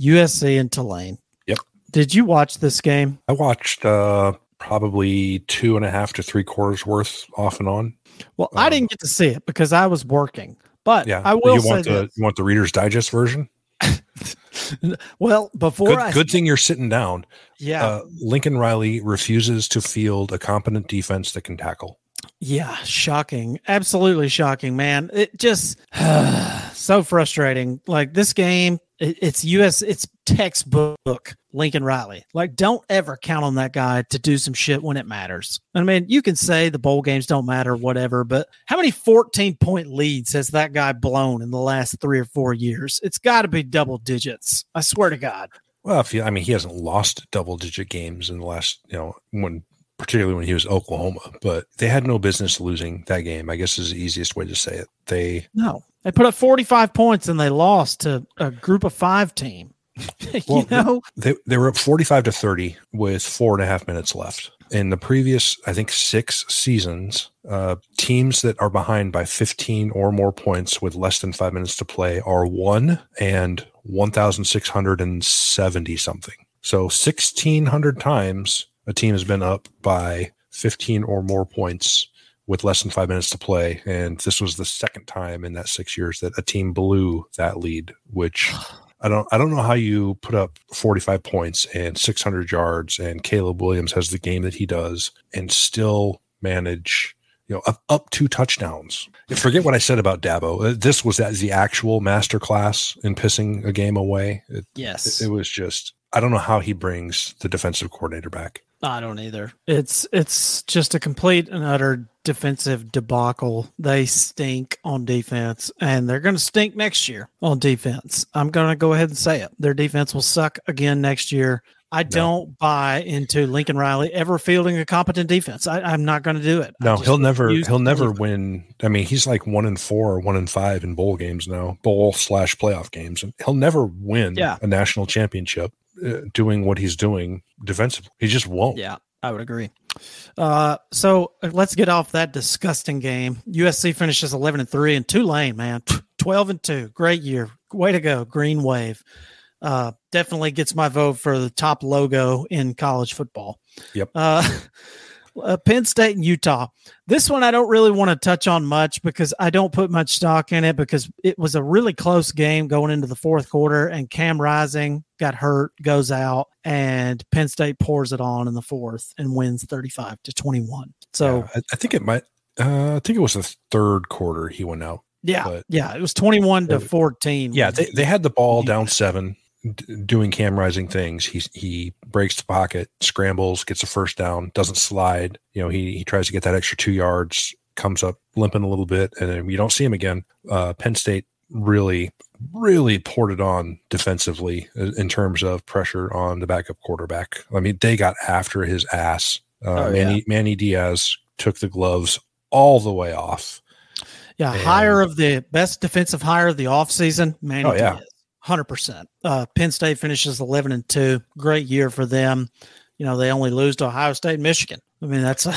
[SPEAKER 1] USC and Tulane.
[SPEAKER 2] Yep.
[SPEAKER 1] Did you watch this game?
[SPEAKER 2] I watched uh, probably two and a half to three quarters worth off and on.
[SPEAKER 1] Well, I
[SPEAKER 2] Um,
[SPEAKER 1] didn't get to see it because I was working. But
[SPEAKER 2] Yeah.
[SPEAKER 1] I will
[SPEAKER 2] you
[SPEAKER 1] say
[SPEAKER 2] want the
[SPEAKER 1] this.
[SPEAKER 2] you want the Reader's Digest version?
[SPEAKER 1] Well, before
[SPEAKER 2] Good,
[SPEAKER 1] I
[SPEAKER 2] good thing you're sitting down.
[SPEAKER 1] yeah,
[SPEAKER 2] Uh, Lincoln Riley refuses to field a competent defense that can tackle.
[SPEAKER 1] Yeah, shocking. Absolutely shocking, man. It just (sighs) so frustrating. Like this game, it, it's US, it's textbook Lincoln Riley. Like, don't ever count on that guy to do some shit when it matters. I mean, you can say the bowl games don't matter, whatever, but how many 14 point leads has that guy blown in the last three or four years? It's got to be double digits. I swear to God.
[SPEAKER 2] Well, if you, I mean, he hasn't lost double digit games in the last, you know, when particularly when he was Oklahoma, but they had no business losing that game. I guess is the easiest way to say it. They
[SPEAKER 1] No, they put up 45 points and they lost to a group of five team. You
[SPEAKER 2] Well,
[SPEAKER 1] know?
[SPEAKER 2] they they were up forty five to thirty with four and a half minutes left. In the previous, I think six seasons, uh, teams that are behind by fifteen or more points with less than five minutes to play are one and one thousand six hundred and seventy something. So sixteen hundred times a team has been up by fifteen or more points with less than five minutes to play. And this was the second time in that six years that a team blew that lead, which I don't I don't know how you put up 45 points and 600 yards and Caleb Williams has the game that he does and still manage you know up, up two touchdowns. Forget what I said about Dabo. Uh, This was that the actual masterclass in pissing a game away. It,
[SPEAKER 1] Yes.
[SPEAKER 2] it was just I don't know how he brings the defensive coordinator back.
[SPEAKER 1] I don't either. It's it's just a complete and utter defensive debacle. They stink on defense, and they're going to stink next year on defense. I'm going to go ahead and say it. Their defense will suck again next year. I don't buy into Lincoln Riley ever fielding a competent defense. I, am not going to do it.
[SPEAKER 2] No, he'll never. He'll never win. I mean, he's like one in four, or one in five in bowl games now, bowl slash playoff games, and he'll never win
[SPEAKER 1] yeah.
[SPEAKER 2] a national championship uh, doing what he's doing defensively. He just won't.
[SPEAKER 1] Yeah, I would agree. Uh, so uh, let's get off that disgusting game. USC finishes 11 and 3 and Tulane, man, 12 and 2. Great year. Way to go, Green Wave. Uh, definitely gets my vote for the top logo in college football.
[SPEAKER 2] Yep.
[SPEAKER 1] Uh, (laughs) uh, Penn State and Utah. This one I don't really want to touch on much because I don't put much stock in it because it was a really close game going into the fourth quarter, and Cam Rising got hurt, goes out, and Penn State pours it on in the fourth and wins thirty-five to twenty-one. So
[SPEAKER 2] yeah, I, I, think it might. Uh, I think it was the third quarter he went out.
[SPEAKER 1] Yeah, yeah, it was twenty-one to fourteen.
[SPEAKER 2] Yeah, they, they had the ball down seven doing Cam Rising things. He he breaks the pocket, scrambles, gets a first down, doesn't slide. You know, he he tries to get that extra two yards, comes up limping a little bit, and then you don't see him again. Uh, Penn State really really poured it on defensively in terms of pressure on the backup quarterback. I mean, they got after his ass. Uh, oh, Manny, yeah. Manny Diaz took the gloves all the way off.
[SPEAKER 1] Yeah, and, hire of the best defensive hire of the offseason, Manny
[SPEAKER 2] oh, yeah.
[SPEAKER 1] Diaz hundred percent. Uh, Penn State finishes eleven and two. Great year for them. You know they only lose to Ohio State, and Michigan. I mean that's a,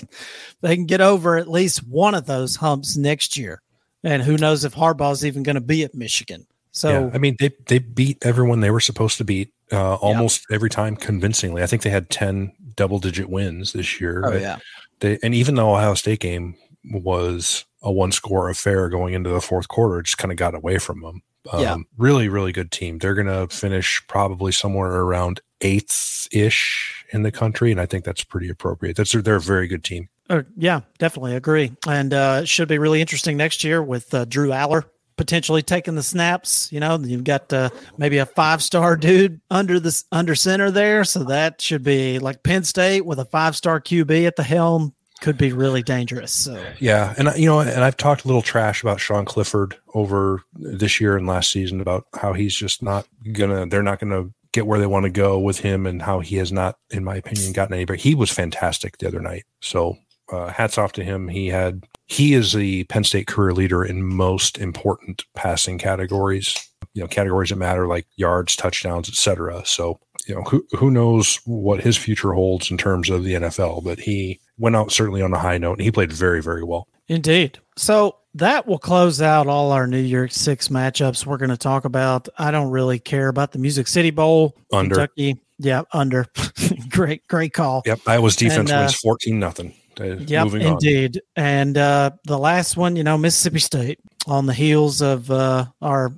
[SPEAKER 1] (laughs) they can get over at least one of those humps next year, and who knows if Harbaugh's even going to be at Michigan. So yeah,
[SPEAKER 2] I mean they they beat everyone they were supposed to beat uh, almost every time convincingly. I think they had ten double digit wins this year.
[SPEAKER 1] Oh yeah.
[SPEAKER 2] They and even the Ohio State game was a one score affair going into the fourth quarter, it just kind of got away from them. Um, yeah. Really, really good team. They're going to finish probably somewhere around eighth ish in the country. And I think that's pretty appropriate. That's They're a very good team.
[SPEAKER 1] Uh, yeah, definitely agree. And uh, should be really interesting next year with uh, Drew Allar potentially taking the snaps. You know, you've got uh, maybe a five star (laughs) dude under the under center there, so that should be like Penn State with a five star QB at the helm could be really dangerous. So
[SPEAKER 2] yeah, and you know, and I've talked a little trash about Sean Clifford over this year and last season about how he's just not gonna. They're not gonna get where they want to go with him, and how he has not, in my opinion, gotten anybody. He was fantastic the other night. So uh, hats off to him. He had he is the Penn State career leader in most important passing categories. You know, categories that matter like yards, touchdowns, etc. So you know, who who knows what his future holds in terms of the NFL, but he went out certainly on a high note and he played very, very well.
[SPEAKER 1] Indeed. So that will close out all our New Year's Six matchups we're going to talk about. I don't really care about the Music City Bowl.
[SPEAKER 2] Under.
[SPEAKER 1] Kentucky. Yeah, under. (laughs) great, great call.
[SPEAKER 2] Yep. Iowa's defense and, uh, wins 14 nothing.
[SPEAKER 1] Uh, yep, indeed. On. And uh, the last one, you know, Mississippi State on the heels of uh, our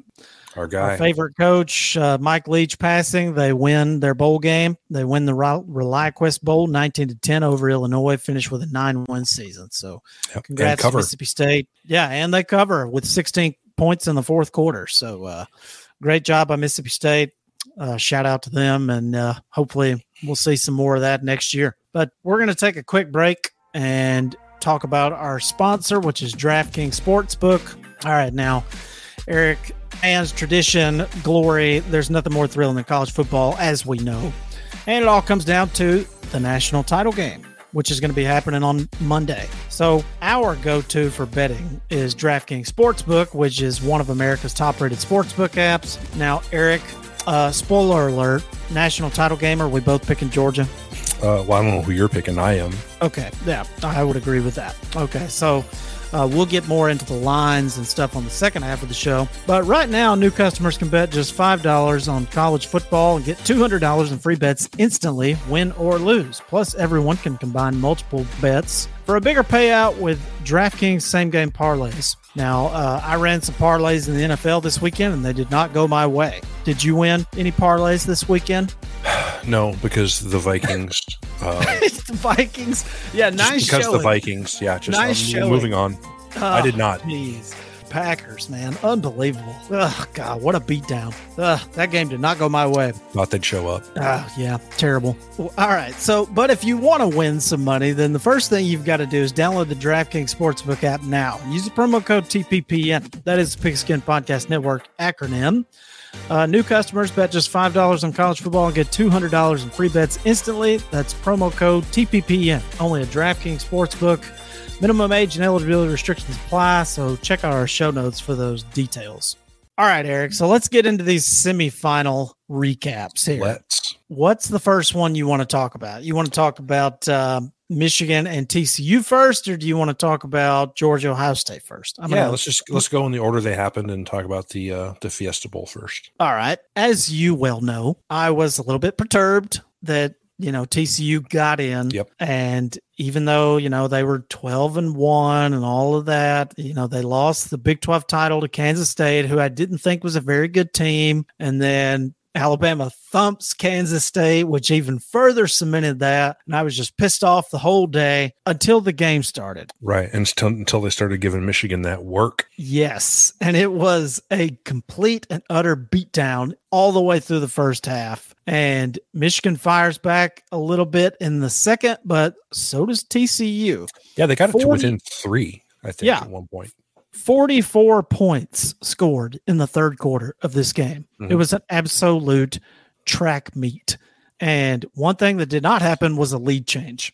[SPEAKER 2] our guy,
[SPEAKER 1] our favorite coach, uh, Mike Leach passing. They win their bowl game. They win the ReliaQuest Bowl, nineteen to ten over Illinois. Finish with a nine-win season. So, yep. congrats to Mississippi State. Yeah, and they cover with sixteen points in the fourth quarter. So, uh, great job by Mississippi State. Uh, shout out to them, and uh, hopefully we'll see some more of that next year. But we're going to take a quick break and talk about our sponsor, which is DraftKings Sportsbook. All right, now, Eric, fans, tradition, glory. There's nothing more thrilling than college football, as we know. And it all comes down to the national title game, which is going to be happening on Monday. So, our go to for betting is DraftKings Sportsbook, which is one of America's top rated sportsbook apps. Now, Eric, uh, spoiler alert national title game, are we both picking Georgia?
[SPEAKER 2] Uh, well, I don't know who you're picking. I am.
[SPEAKER 1] Okay. Yeah, I would agree with that. Okay. So, uh, we'll get more into the lines and stuff on the second half of the show. But right now, new customers can bet just $5 on college football and get $200 in free bets instantly, win or lose. Plus, everyone can combine multiple bets for a bigger payout with DraftKings same game parlays. Now, uh, I ran some parlays in the NFL this weekend and they did not go my way. Did you win any parlays this weekend? (sighs)
[SPEAKER 2] No, because the Vikings. (laughs)
[SPEAKER 1] Uh, the Vikings. Yeah, nice.
[SPEAKER 2] because
[SPEAKER 1] showing.
[SPEAKER 2] the Vikings. Yeah, just nice um, moving on. Oh, I did not.
[SPEAKER 1] Jeez. Packers, man, unbelievable. Oh God, what a beatdown. Ugh, that game did not go my way.
[SPEAKER 2] Thought they'd show up.
[SPEAKER 1] Oh yeah, terrible. Well, all right, so but if you want to win some money, then the first thing you've got to do is download the DraftKings Sportsbook app now. Use the promo code TPPN. That is the Pigskin Podcast Network acronym. Uh, new customers bet just $5 on college football and get $200 in free bets instantly. That's promo code TPPN. Only a DraftKings Sportsbook. Minimum age and eligibility restrictions apply, so check out our show notes for those details. All right, Eric. So let's get into these semifinal recaps here.
[SPEAKER 2] Let's.
[SPEAKER 1] What's the first one you want to talk about? You want to talk about uh, Michigan and TCU first, or do you want to talk about Georgia Ohio State first?
[SPEAKER 2] I'm yeah, gonna, let's just let's go in the order they happened and talk about the uh, the Fiesta Bowl first.
[SPEAKER 1] All right. As you well know, I was a little bit perturbed that you know TCU got in.
[SPEAKER 2] Yep.
[SPEAKER 1] And even though you know they were twelve and one and all of that, you know they lost the Big Twelve title to Kansas State, who I didn't think was a very good team, and then Alabama thumps Kansas State, which even further cemented that. And I was just pissed off the whole day until the game started.
[SPEAKER 2] Right. Until, until they started giving Michigan that work.
[SPEAKER 1] Yes. And it was a complete and utter beatdown all the way through the first half. And Michigan fires back a little bit in the second, but so does TCU.
[SPEAKER 2] Yeah, they got 40, it to within three, I think, yeah. at one point.
[SPEAKER 1] 44 points scored in the third quarter of this game. Mm-hmm. It was an absolute track meet. And one thing that did not happen was a lead change.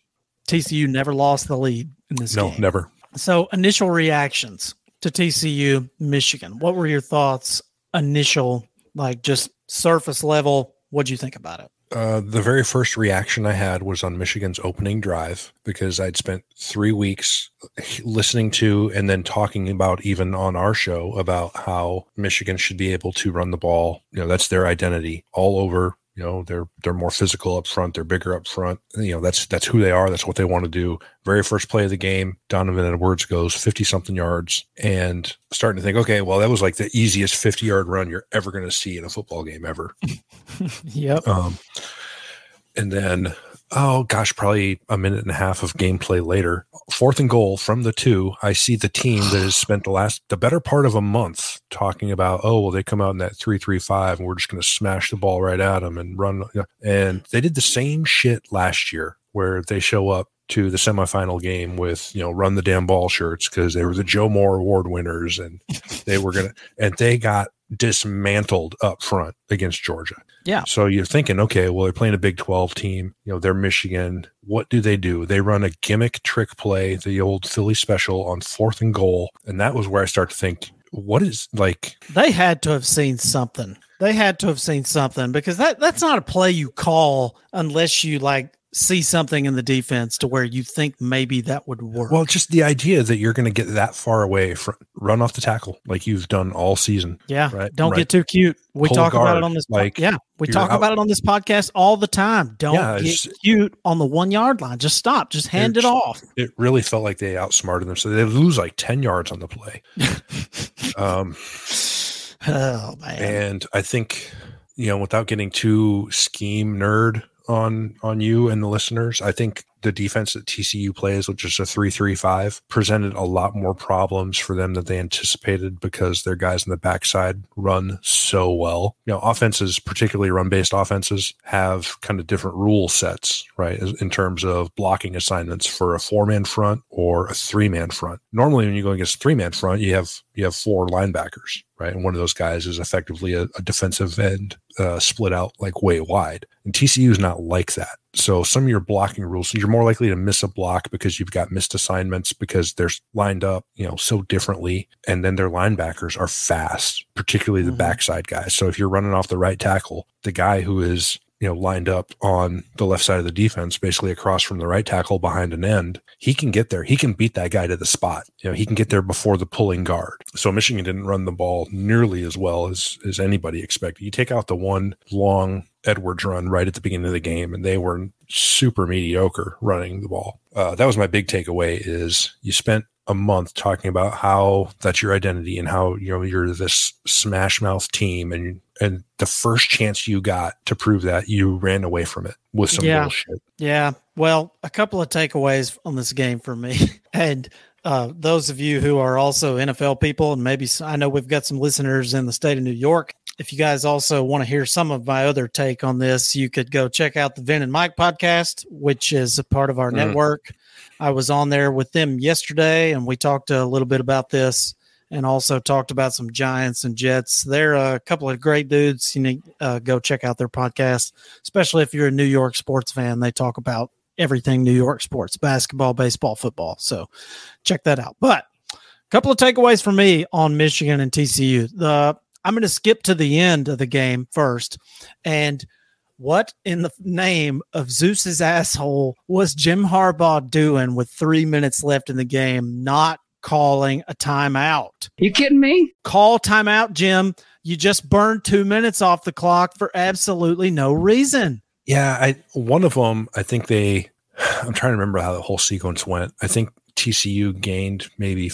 [SPEAKER 1] TCU never lost the lead in this
[SPEAKER 2] no,
[SPEAKER 1] game.
[SPEAKER 2] No, never.
[SPEAKER 1] So, initial reactions to TCU, Michigan. What were your thoughts, initial, like just surface level? What'd you think about it?
[SPEAKER 2] Uh, the very first reaction I had was on Michigan's opening drive because I'd spent three weeks listening to and then talking about even on our show about how Michigan should be able to run the ball. You know, that's their identity all over. You know, they're they're more physical up front. They're bigger up front. You know, that's that's who they are. That's what they want to do. Very first play of the game, Donovan Edwards goes fifty something yards, and starting to think, okay, well, that was like the easiest fifty yard run you're ever going to see in a football game ever. (laughs)
[SPEAKER 1] yep.
[SPEAKER 2] Um, and then oh gosh, probably a minute and a half of gameplay later, fourth and goal from the two, I see the team that has spent the last, the better part of a month talking about, oh, well, they come out in that three three five, and we're just going to smash the ball right at them and run. And they did the same shit last year where they show up to the semifinal game with you know run the damn ball shirts because they were the Joe Moore Award winners and (laughs) they were gonna and they got dismantled up front against Georgia.
[SPEAKER 1] Yeah.
[SPEAKER 2] So you're thinking, okay, well, they're playing a Big 12 team. You know, they're Michigan. What do they do? They run a gimmick trick play, the old Philly special on fourth and goal. And that was where I start to think, what is like.
[SPEAKER 1] They had to have seen something. They had to have seen something because that, that's not a play you call unless you like see something in the defense to where you think maybe that would work.
[SPEAKER 2] Well, just the idea that you're going to get that far away from run off the tackle like you've done all season.
[SPEAKER 1] Yeah. Right. Don't right. get too cute. We Pull talk guard, about it on this. Like, yeah. We talk out. about it on this podcast all the time. Don't yeah, get cute on the one yard line. Just stop. Just hand it off.
[SPEAKER 2] It really felt like they outsmarted them. So they lose like 10 yards on the play. (laughs) um,
[SPEAKER 1] oh, man.
[SPEAKER 2] And I think, you know, without getting too scheme nerd on on you and the listeners. I think the defense that TCU plays, which is a 3-3-5, presented a lot more problems for them than they anticipated because their guys in the backside run so well. You know, offenses, particularly run-based offenses, have kind of different rule sets, right? In terms of blocking assignments for a four-man front or a three-man front. Normally when you go against three-man front, you have you have four linebackers, right? And one of those guys is effectively a, a defensive end uh, split out like way wide. And TCU is not like that. So some of your blocking rules, you're more likely to miss a block because you've got missed assignments because they're lined up, you know, so differently. And then their linebackers are fast, particularly the mm-hmm. backside guys. So if you're running off the right tackle, the guy who is you know, lined up on the left side of the defense, basically across from the right tackle behind an end, he can get there. He can beat that guy to the spot. You know, he can get there before the pulling guard. So Michigan didn't run the ball nearly as well as as anybody expected. You take out the one long Edwards run right at the beginning of the game, and they were super mediocre running the ball. Uh, that was my big takeaway: is you spent a month talking about how that's your identity and how you know you're this smash mouth team and and the first chance you got to prove that you ran away from it with some
[SPEAKER 1] yeah.
[SPEAKER 2] bullshit.
[SPEAKER 1] Yeah. Well, a couple of takeaways on this game for me. (laughs) and uh, those of you who are also NFL people, and maybe I know we've got some listeners in the state of New York. If you guys also want to hear some of my other take on this, you could go check out the Vin and Mike podcast, which is a part of our mm. network. I was on there with them yesterday and we talked a little bit about this and also talked about some Giants and Jets. They're a couple of great dudes. You need uh, go check out their podcast, especially if you're a New York sports fan. They talk about everything New York sports, basketball, baseball, football. So check that out. But a couple of takeaways for me on Michigan and TCU. The I'm going to skip to the end of the game first. And what in the name of Zeus's asshole was Jim Harbaugh doing with three minutes left in the game, not calling a timeout?
[SPEAKER 4] You kidding me?
[SPEAKER 1] Call timeout, Jim. You just burned two minutes off the clock for absolutely no reason.
[SPEAKER 2] Yeah, I one of them. I think they. (sighs) I'm trying to remember how the whole sequence went. I think TCU gained maybe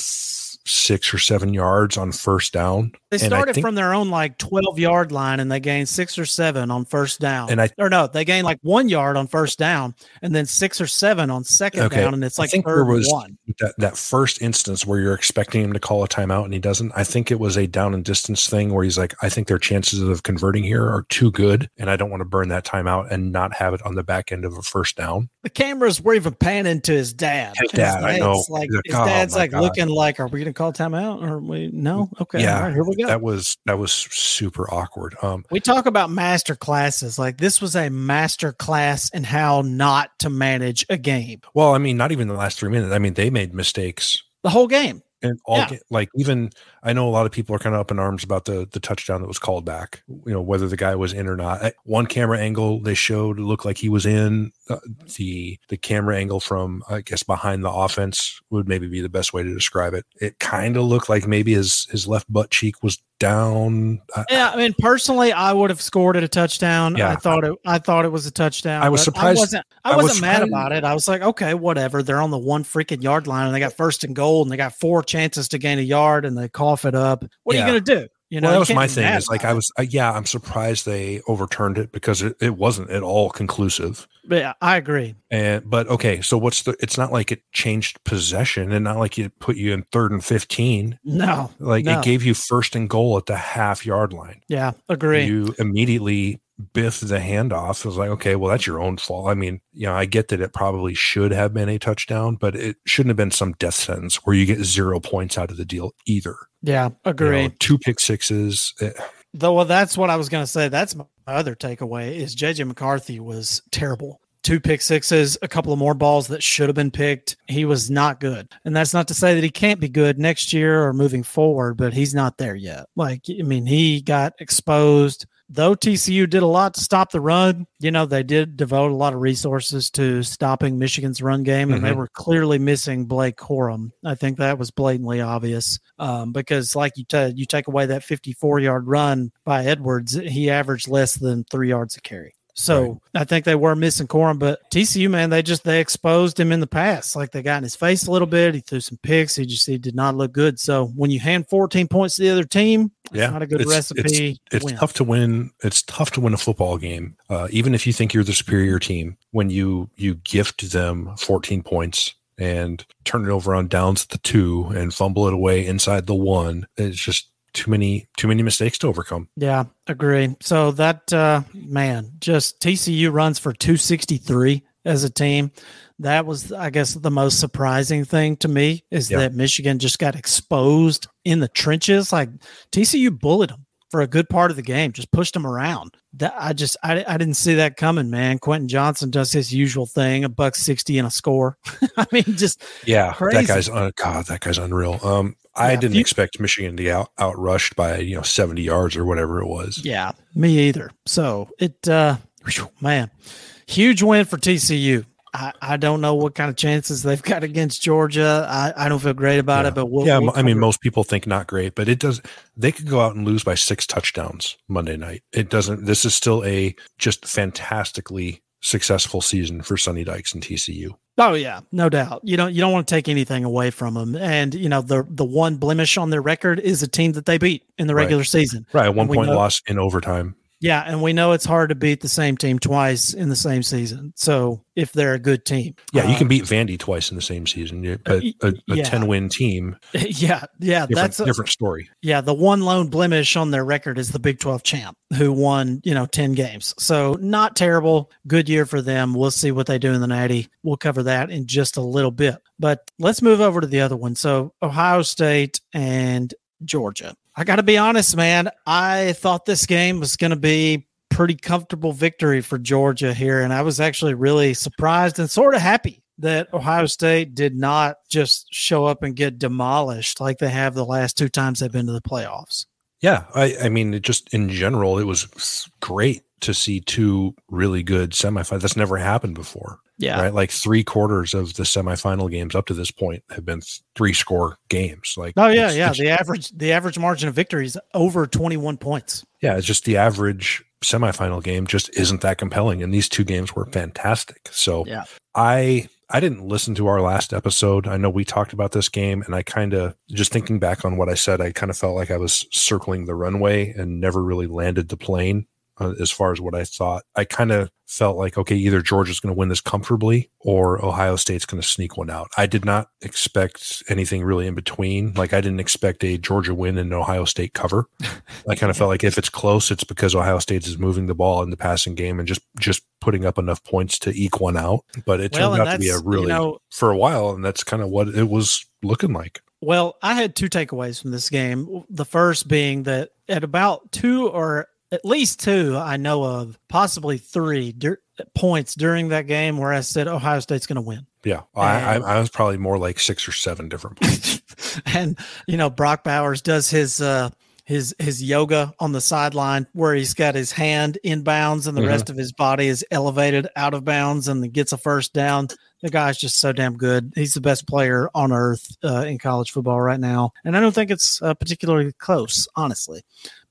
[SPEAKER 2] six or seven yards on first down.
[SPEAKER 1] They started think, from their own like 12 yard line and they gained six or seven on first down.
[SPEAKER 2] And I,
[SPEAKER 1] or no, they gained like one yard on first down and then six or seven on second okay, down. And it's like I think there was one.
[SPEAKER 2] That, that first instance where you're expecting him to call a timeout and he doesn't. I think it was a down and distance thing where he's like, I think their chances of converting here are too good. And I don't want to burn that timeout and not have it on the back end of a first down.
[SPEAKER 1] The cameras were even panning to his dad.
[SPEAKER 2] His dad, I know.
[SPEAKER 1] Like, his oh dad's like God. looking like, are we going to call timeout or we? No. Okay.
[SPEAKER 2] Yeah. All right, here we go. That was, that was super awkward. Um,
[SPEAKER 1] we talk about master classes. Like this was a master class in how not to manage a game.
[SPEAKER 2] Well, I mean, not even the last three minutes. I mean, they made mistakes
[SPEAKER 1] the whole game
[SPEAKER 2] and all yeah. like even I know a lot of people are kind of up in arms about the the touchdown that was called back. You know whether the guy was in or not. One camera angle they showed looked like he was in. Uh, the the camera angle from I guess behind the offense would maybe be the best way to describe it. It kind of looked like maybe his his left butt cheek was down.
[SPEAKER 1] Yeah, I mean personally, I would have scored it a touchdown. Yeah. I thought it. I thought it was a touchdown.
[SPEAKER 2] I was surprised.
[SPEAKER 1] I wasn't. I, wasn't was mad about it. I was like, okay, whatever. They're on the one freaking yard line and they got first and goal and they got four chances to gain a yard and they cough it up. What yeah. are you going to do? You know,
[SPEAKER 2] well, that was my thing. Is like I was, uh, yeah, I'm surprised they overturned it because it, it wasn't at all conclusive.
[SPEAKER 1] Yeah, I agree.
[SPEAKER 2] And but okay, so what's the? It's not like it changed possession, and not like it put you in third and fifteen.
[SPEAKER 1] No,
[SPEAKER 2] like
[SPEAKER 1] no.
[SPEAKER 2] it gave you first and goal at the half yard line.
[SPEAKER 1] Yeah, agree.
[SPEAKER 2] You immediately biff the handoff. It was like, okay, well, that's your own fault. I mean, you know, I get that it probably should have been a touchdown, but it shouldn't have been some death sentence where you get zero points out of the deal either.
[SPEAKER 1] Yeah, agree. You know,
[SPEAKER 2] two pick sixes.
[SPEAKER 1] Eh. Though, well, that's what I was going to say. That's my other takeaway is JJ McCarthy was terrible. Two pick sixes, a couple of more balls that should have been picked. He was not good. And that's not to say that he can't be good next year or moving forward, but he's not there yet. Like, I mean, he got exposed though TCU did a lot to stop the run, you know, they did devote a lot of resources to stopping Michigan's run game, and mm-hmm. they were clearly missing Blake Corum. I think that was blatantly obvious um, because, like you said, you take away that 54 yard run by Edwards, he averaged less than three yards a carry. So right. I think they were missing Corum, but TCU man, they just they exposed him in the past. Like they got in his face a little bit. He threw some picks. He just he did not look good. So when you hand 14 points to the other team, yeah, not a good
[SPEAKER 2] it's,
[SPEAKER 1] recipe.
[SPEAKER 2] It's, it's tough to win. It's tough to win a football game, uh, even if you think you're the superior team. When you you gift them 14 points and turn it over on downs at the two and fumble it away inside the one, it's just too many too many mistakes to overcome.
[SPEAKER 1] Yeah, agree. So that uh man, just TCU runs for 263 as a team. That was I guess the most surprising thing to me is yeah. that Michigan just got exposed in the trenches like TCU bullied them for a good part of the game, just pushed them around. That I just I, I didn't see that coming, man. Quentin Johnston does his usual thing, a buck sixty and a score. (laughs) I mean, just
[SPEAKER 2] yeah, crazy. that guy's uh, God, that guy's unreal. Um, I yeah, didn't few, expect Michigan to out, out rushed by you know seventy yards or whatever it was.
[SPEAKER 1] Yeah, me either. So it, uh, man, huge win for TCU. I, I don't know what kind of chances they've got against Georgia. I, I don't feel great about
[SPEAKER 2] yeah.
[SPEAKER 1] it, but we'll,
[SPEAKER 2] yeah,
[SPEAKER 1] we'll
[SPEAKER 2] I mean, most people think not great, but it does. They could go out and lose by six touchdowns Monday night. It doesn't. This is still a just fantastically successful season for Sonny Dykes and TCU.
[SPEAKER 1] Oh yeah, no doubt. You don't you don't want to take anything away from them. And you know the the one blemish on their record is a team that they beat in the regular
[SPEAKER 2] right.
[SPEAKER 1] season.
[SPEAKER 2] Right, one point know, loss in overtime.
[SPEAKER 1] Yeah, and we know it's hard to beat the same team twice in the same season. So if they're a good team,
[SPEAKER 2] yeah, you can um, beat Vandy twice in the same season, but a, a ten win team, (laughs)
[SPEAKER 1] yeah, yeah,
[SPEAKER 2] that's a different story.
[SPEAKER 1] Yeah, the one lone blemish on their record is the Big Twelve champ, who won you know ten games. So not terrible, good year for them. We'll see what they do in the Natty. We'll cover that in just a little bit. But let's move over to the other one. So Ohio State and Georgia. I got to be honest, man. I thought this game was going to be pretty comfortable victory for Georgia here, and I was actually really surprised and sort of happy that Ohio State did not just show up and get demolished like they have the last two times they've been to the playoffs.
[SPEAKER 2] Yeah, I, I mean, just in general, it was great to see two really good semifinals. That's never happened before.
[SPEAKER 1] Yeah.
[SPEAKER 2] Right. Like three quarters of the semifinal games up to this point have been three score games. Like,
[SPEAKER 1] oh, yeah. Yeah. The average, the average margin of victory is over 21 points.
[SPEAKER 2] Yeah. It's just the average semifinal game just isn't that compelling. And these two games were fantastic. So
[SPEAKER 1] yeah.
[SPEAKER 2] I, I didn't listen to our last episode. I know we talked about this game, and I kind of just thinking back on what I said, I kind of felt like I was circling the runway and never really landed the plane uh, as far as what I thought. I kind of felt like, okay, either Georgia's going to win this comfortably or Ohio State's going to sneak one out. I did not expect anything really in between. Like, I didn't expect a Georgia win and an Ohio State cover. (laughs) I kind of felt like if it's close, it's because Ohio State is moving the ball in the passing game and just, just putting up enough points to eke one out. But it
[SPEAKER 1] well,
[SPEAKER 2] turned out to be a really,
[SPEAKER 1] you know,
[SPEAKER 2] for a while, and that's kind of what it was looking like.
[SPEAKER 1] Well, I had two takeaways from this game. The first being that at about two or at least two I know of, possibly three dur- points during that game where I said Ohio State's going to win.
[SPEAKER 2] Yeah, I, I, I, was probably more like six or seven different points. (laughs)
[SPEAKER 1] and you know, Brock Bowers does his uh, his his yoga on the sideline where he's got his hand in bounds and the mm-hmm. rest of his body is elevated out of bounds and gets a first down. The guy's just so damn good. He's the best player on earth uh, in college football right now, and I don't think it's uh, particularly close, honestly.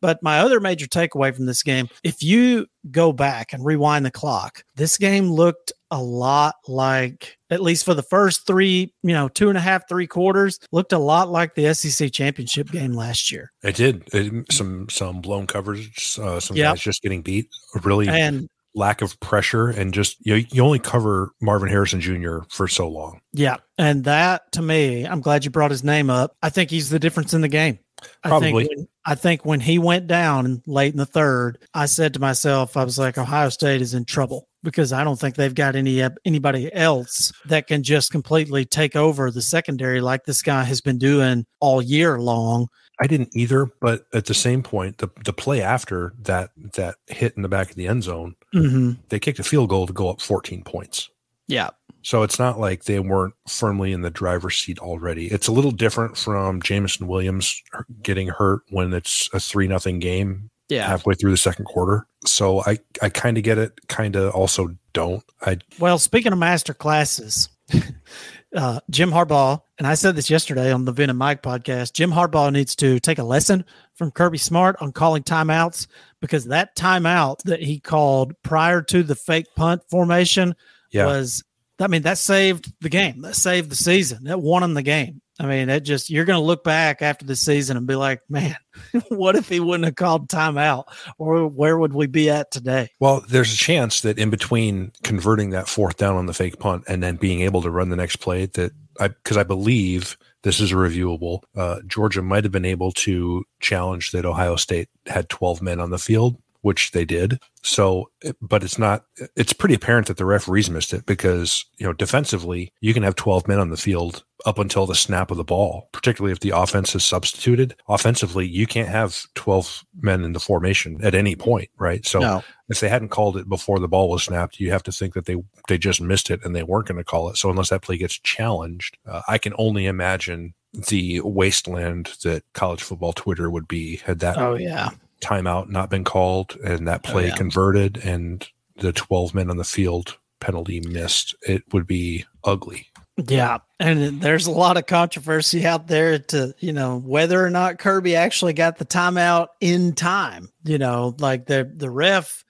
[SPEAKER 1] But my other major takeaway from this game, if you go back and rewind the clock, this game looked a lot like, at least for the first three, you know, two and a half, three quarters, looked a lot like the SEC championship game last year.
[SPEAKER 2] It did. It, some some blown coverage, uh, some yep. guys just getting beat. Really,
[SPEAKER 1] and
[SPEAKER 2] lack of pressure and just you, you only cover Marvin Harrison Jr. for so long.
[SPEAKER 1] Yeah. And that to me, I'm glad you brought his name up. I think he's the difference in the game.
[SPEAKER 2] Probably.
[SPEAKER 1] I think, when, I think when he went down late in the third, I said to myself, I was like, Ohio State is in trouble because I don't think they've got any anybody else that can just completely take over the secondary like this guy has been doing all year long.
[SPEAKER 2] I didn't either, but at the same point, the the play after that that hit in the back of the end zone,
[SPEAKER 1] mm-hmm.
[SPEAKER 2] they kicked a field goal to go up 14 points.
[SPEAKER 1] Yeah.
[SPEAKER 2] So it's not like they weren't firmly in the driver's seat already. It's a little different from Jameson Williams getting hurt when it's a three nothing game
[SPEAKER 1] yeah.
[SPEAKER 2] halfway through the second quarter. So I, I kind of get it, kind of also don't. I
[SPEAKER 1] well, speaking of master classes, (laughs) uh, Jim Harbaugh, and I said this yesterday on the Vin and Mike podcast. Jim Harbaugh needs to take a lesson from Kirby Smart on calling timeouts because that timeout that he called prior to the fake punt formation yeah. was I mean, that saved the game. That saved the season. That won him the game. I mean, it just you're going to look back after the season and be like, man, (laughs) what if he wouldn't have called timeout, or where would we be at today?
[SPEAKER 2] Well, there's a chance that in between converting that fourth down on the fake punt and then being able to run the next play, that because I believe this is reviewable. Uh, Georgia might have been able to challenge that Ohio State had 12 men on the field which they did. So, but it's not, it's pretty apparent that the referees missed it because, you know, defensively, you can have 12 men on the field up until the snap of the ball, particularly if the offense is substituted. Offensively, you can't have 12 men in the formation at any point, right? So, no. if they hadn't called it before the ball was snapped, you have to think that they, they just missed it and they weren't going to call it. So, unless that play gets challenged, uh, I can only imagine the wasteland that college football Twitter would be had that
[SPEAKER 1] oh yeah
[SPEAKER 2] timeout not been called and that oh, play oh, yeah. converted and the 12 men on the field penalty missed, it would be ugly.
[SPEAKER 1] Yeah. And there's a lot of controversy out there to, you know, whether or not Kirby actually got the timeout in time. You know, like the the ref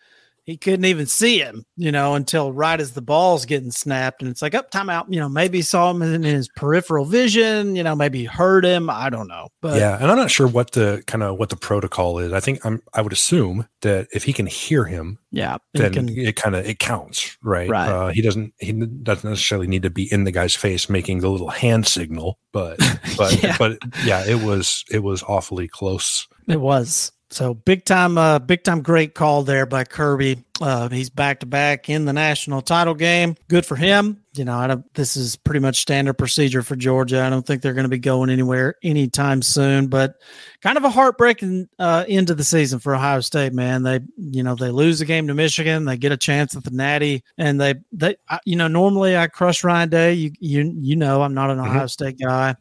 [SPEAKER 1] he couldn't even see him, you know, until right as the ball's getting snapped. And it's like, up, oh, timeout. You know, maybe saw him in his peripheral vision, you know, maybe heard him. I don't know. But
[SPEAKER 2] yeah. And I'm not sure what the kind of what the protocol is. I think I'm, I would assume that if he can hear him,
[SPEAKER 1] yeah,
[SPEAKER 2] then
[SPEAKER 1] can,
[SPEAKER 2] it kind of, it counts, right?
[SPEAKER 1] Right.
[SPEAKER 2] Uh, he doesn't, he doesn't necessarily need to be in the guy's face making the little hand signal, but, (laughs) but, yeah. but yeah, it was, it was awfully close.
[SPEAKER 1] It was. So big time, uh, big time, great call there by Kirby. Uh, he's back to back in the national title game. Good for him. You know, I don't, this is pretty much standard procedure for Georgia. I don't think they're going to be going anywhere anytime soon, but kind of a heartbreaking uh, end of the season for Ohio State, man. They, you know, they lose the game to Michigan. They get a chance at the Natty, and they, they, I, you know, normally I crush Ryan Day. You, you, you know, I'm not an mm-hmm. Ohio State guy.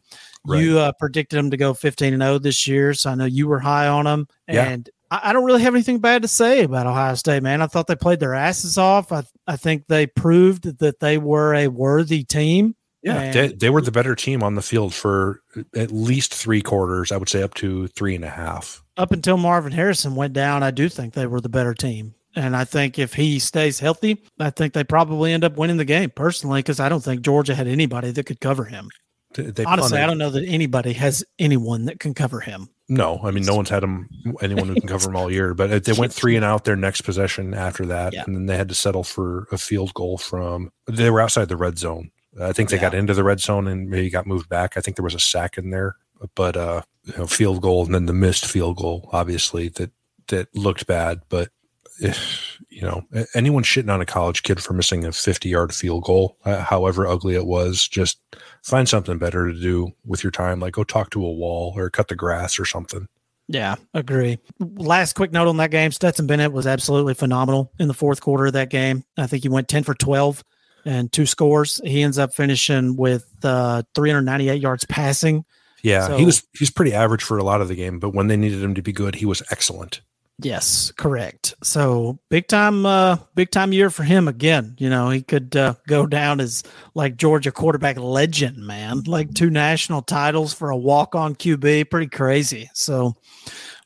[SPEAKER 1] Right. You uh, predicted them to go 15 and 0 this year, so I know you were high on them. And yeah. I, I, don't really have anything bad to say about Ohio State, man. I thought they played their asses off. I, I think they proved that they were a worthy team.
[SPEAKER 2] Yeah, they, they, were the better team on the field for at least three quarters. I would say up to three and a half.
[SPEAKER 1] Up until Marvin Harrison went down, I do think they were the better team. And I think if he stays healthy, I think they probably end up winning the game personally because I don't think Georgia had anybody that could cover him. They Honestly, I don't know that anybody has anyone that can cover him.
[SPEAKER 2] No, I mean, no one's had him, anyone who can cover him all year. But they went three and out their next possession after that, yeah. and then they had to settle for a field goal from. They were outside the red zone. I think they yeah. got into the red zone and maybe got moved back. I think there was a sack in there, but uh, you know, field goal and then the missed field goal, obviously that that looked bad. But if you know anyone shitting on a college kid for missing a 50 yard field goal uh, however ugly it was just find something better to do with your time. Like go talk to a wall or cut the grass or something.
[SPEAKER 1] Yeah agree. Last quick note on that game Stetson Bennett was absolutely phenomenal in the fourth quarter of that game. I think he went 10 for 12 and two scores. He ends up finishing with uh, 398 yards passing.
[SPEAKER 2] Yeah so, he was he's pretty average for a lot of the game but when they needed him to be good he was excellent
[SPEAKER 1] Yes, correct. So big time, uh, big time year for him again. You know, he could uh, go down as like Georgia quarterback legend, man. Like two national titles for a walk on QB, pretty crazy. So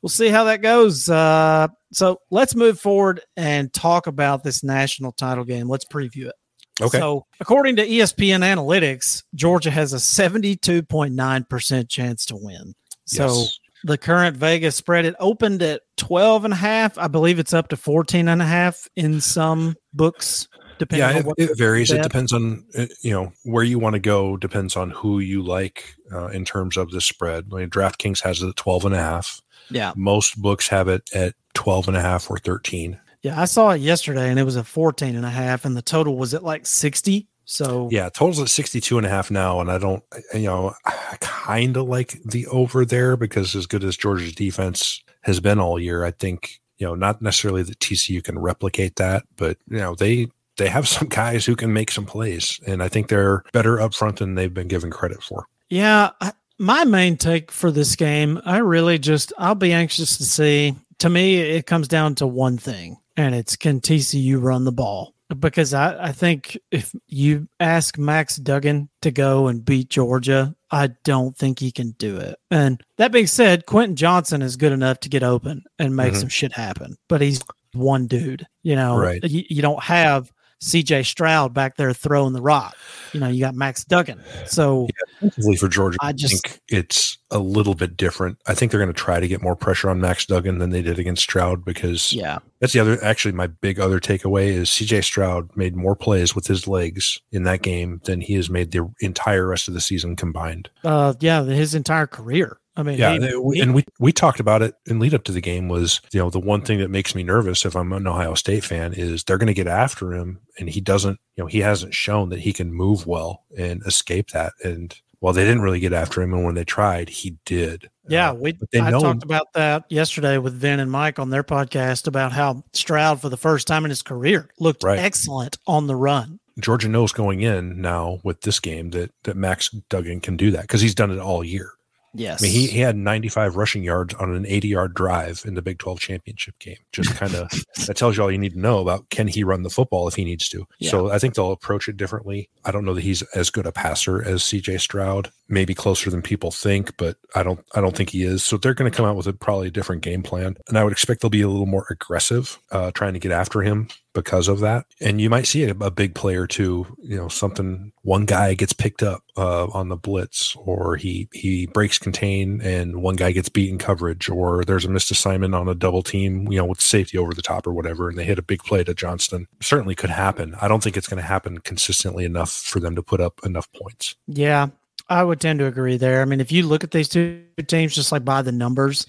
[SPEAKER 1] we'll see how that goes. Uh, so let's move forward and talk about this national title game. Let's preview it. Okay. So, according to ESPN Analytics, Georgia has a 72.9% chance to win. So, yes the current Vegas spread. It opened at 12 and a half. I believe it's up to 14 and a half in some books.
[SPEAKER 2] Depending yeah, it, it varies. It depends on uh, you know where you want to go. Depends on who you like uh, in terms of the spread. Like DraftKings has it at 12 and a half.
[SPEAKER 1] Yeah.
[SPEAKER 2] Most books have it at 12 and a half or 13.
[SPEAKER 1] Yeah, I saw it yesterday and it was a 14 and a half and the total was at like 60. So
[SPEAKER 2] yeah, totals at 62 and a half now. And I don't, you know, I kind of like the over there because as good as Georgia's defense has been all year, I think, you know, not necessarily that TCU can replicate that, but you know, they, they have (laughs) some guys who can make some plays. And I think they're better up front than they've been given credit for.
[SPEAKER 1] Yeah. I, my main take for this game, I really just, I'll be anxious to see. To me, it comes down to one thing, and it's can TCU run the ball? Because I, I think if you ask Max Duggan to go and beat Georgia, I don't think he can do it. And that being said, Quentin Johnston is good enough to get open and make mm-hmm. some shit happen, but he's one dude. You know, right. you, you don't have CJ Stroud back there throwing the rock. You know, you got Max Duggan. So
[SPEAKER 2] yeah, for Georgia, I just think it's a little bit different. I think they're going to try to get more pressure on Max Duggan than they did against Stroud because
[SPEAKER 1] yeah,
[SPEAKER 2] that's the other. Actually, my big other takeaway is CJ Stroud made more plays with his legs in that game than he has made the entire rest of the season combined.
[SPEAKER 1] Uh, yeah, his entire career. I mean,
[SPEAKER 2] yeah, he, he, and we we talked about it in lead up to the game was you know the one thing that makes me nervous if I'm an Ohio State fan is they're going to get after him and he doesn't you know he hasn't shown that he can move well and escape that and well they didn't really get after him and when they tried he did.
[SPEAKER 1] Yeah uh, we I know, talked about that yesterday with Vin and Mike on their podcast about how Stroud for the first time in his career looked right. excellent on the run.
[SPEAKER 2] Georgia knows going in now with this game that that Max Duggan can do that because he's done it all year
[SPEAKER 1] Yes.
[SPEAKER 2] I mean, he, he had 95 rushing yards on an 80 yard drive in the Big 12 championship game. Just kind of (laughs) that tells you all you need to know about can he run the football if he needs to. Yeah. So I think they'll approach it differently. I don't know that he's as good a passer as CJ Stroud, maybe closer than people think, but I don't I don't think he is. So they're going to come out with a probably a different game plan. And I would expect they'll be a little more aggressive, uh, trying to get after him because of that. And you might see a, a, big player too, you know, something one guy gets picked up uh, on the blitz or he he breaks contain and one guy gets beaten coverage or there's a missed assignment on a double team, you know, with safety over the top or whatever and they hit a big play to Johnston. Certainly could happen. I don't think it's going to happen consistently enough for them to put up enough points.
[SPEAKER 1] Yeah. I would tend to agree there. I mean, if you look at these two teams just like by the numbers,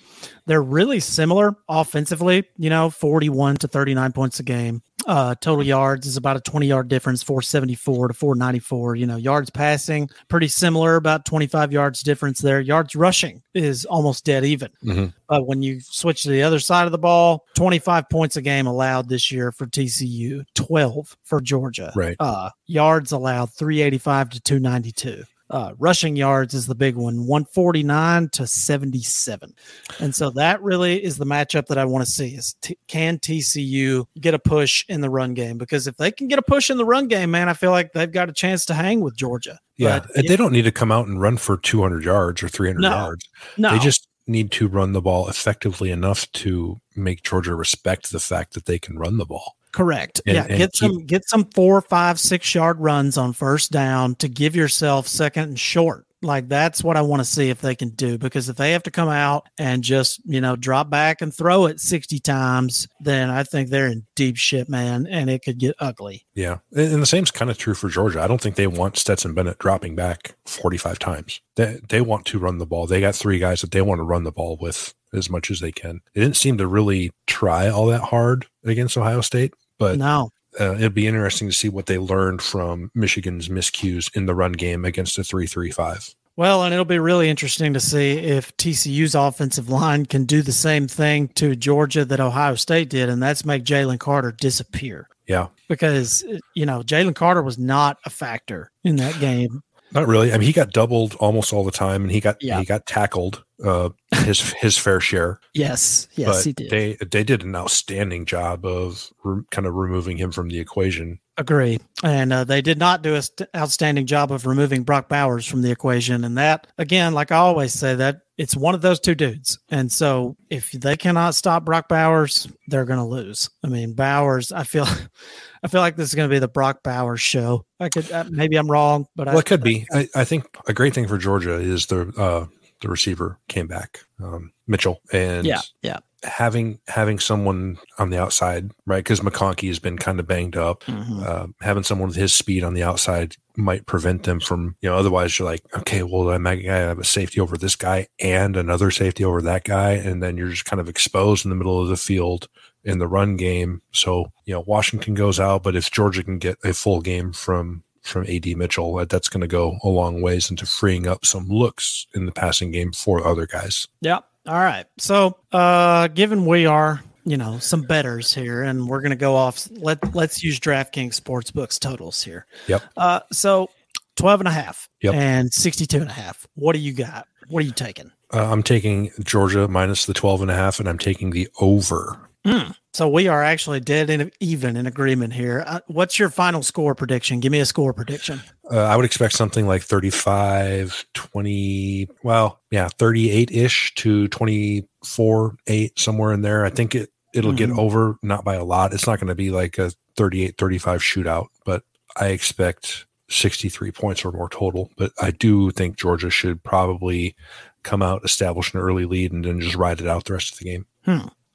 [SPEAKER 1] they're really similar offensively, you know, 41 to 39 points a game. Uh, total yards is about a 20 yard difference, 474 to 494. You know, yards passing, pretty similar, about 25 yards difference there. Yards rushing is almost dead even.
[SPEAKER 2] Mm-hmm.
[SPEAKER 1] But when you switch to the other side of the ball, 25 points a game allowed this year for TCU, 12 for Georgia.
[SPEAKER 2] Right.
[SPEAKER 1] Uh, yards allowed 385 to 292. Uh, rushing yards is the big one, 149 to 77. And so that really is the matchup that I want to see is t- can TCU get a push in the run game? Because if they can get a push in the run game, man, I feel like they've got a chance to hang with Georgia.
[SPEAKER 2] Yeah,
[SPEAKER 1] But
[SPEAKER 2] and they don't need to come out and run for 200 yards or 300
[SPEAKER 1] No.
[SPEAKER 2] yards.
[SPEAKER 1] no,
[SPEAKER 2] They just need to run the ball effectively enough to make Georgia respect the fact that they can run the ball.
[SPEAKER 1] Correct.
[SPEAKER 2] And-
[SPEAKER 1] yeah,
[SPEAKER 2] and
[SPEAKER 1] get
[SPEAKER 2] keep-
[SPEAKER 1] some get some four, five, six yard runs on first down to give yourself second and short. Like that's what I want to see if they can do. Because if they have to come out and just you know drop back and throw it sixty times, then I think they're in deep shit, man, and it could get ugly.
[SPEAKER 2] Yeah. And, and the same's kind of true for Georgia. I don't think they want Stetson Bennett dropping back 45 times. They, they want to run the ball. They got three guys that they want to run the ball with as much as they can. They didn't seem to really try all that hard against Ohio State, but
[SPEAKER 1] no,
[SPEAKER 2] uh, it'd be interesting to see what they learned from Michigan's miscues in the run game against the 335.
[SPEAKER 1] Well, and it'll be really interesting to see if TCU's offensive line can do the same thing to Georgia that Ohio State did, and that's make Jalen Carter disappear.
[SPEAKER 2] Yeah.
[SPEAKER 1] Because you know Jalen Carter was not a factor in that game.
[SPEAKER 2] Not really. I mean, he got doubled almost all the time, and he got
[SPEAKER 1] Yeah.
[SPEAKER 2] he got tackled uh, his his fair share.
[SPEAKER 1] Yes, yes,
[SPEAKER 2] but
[SPEAKER 1] he did.
[SPEAKER 2] they they did an outstanding job of re- kind of removing him from the equation.
[SPEAKER 1] Agree. And uh, they did not do an st- outstanding job of removing Brock Bowers from the equation. And that, again, like I always say, that it's one of those two dudes. And so if they cannot stop Brock Bowers, they're going to lose. I mean, Bowers, I feel. (laughs) I feel like this is going to be the Brock Bowers show. I could uh, maybe I'm wrong, but
[SPEAKER 2] Well,
[SPEAKER 1] I,
[SPEAKER 2] it could be. (laughs) I, I think a great thing for Georgia is the uh, the receiver came back, um, Mitchell, and
[SPEAKER 1] Yeah, yeah.
[SPEAKER 2] Having having someone on the outside, right? Because McConkey has been kind of banged up.
[SPEAKER 1] Mhm.
[SPEAKER 2] Uh, having someone with his speed on the outside might prevent them from, you know, otherwise you're like, okay, well, I might I have a safety over this guy and another safety over that guy. And then you're just kind of exposed in the middle of the field in the run game. So, you know, Washington goes out, but if Georgia can get a full game from, from AD Mitchell, that's going to go a long ways into freeing up some looks in the passing game for other guys.
[SPEAKER 1] Yeah. All right. So, uh, given we are, you know, some bettors here and we're going to go off, let, let's use DraftKings Sportsbooks totals here.
[SPEAKER 2] Yep.
[SPEAKER 1] Uh, so 12 and a half
[SPEAKER 2] Yep.
[SPEAKER 1] and 62 and a half. What do you got? What are you taking?
[SPEAKER 2] Uh, I'm taking Georgia minus the 12 and a half, and I'm taking the over.
[SPEAKER 1] So we are actually dead in even in agreement here. Uh, what's your final score prediction? Give me a score prediction.
[SPEAKER 2] Uh, I would expect something like 35, 20, well, yeah, 38 ish to 24, 8, somewhere in there. I think it, it'll get
[SPEAKER 1] Mhm.
[SPEAKER 2] over, not by a lot. It's not going to be like a 38, 35 shootout, but I expect 63 points or more total. But I do think Georgia should probably come out, establish an early lead, and then just ride it out the rest of the game.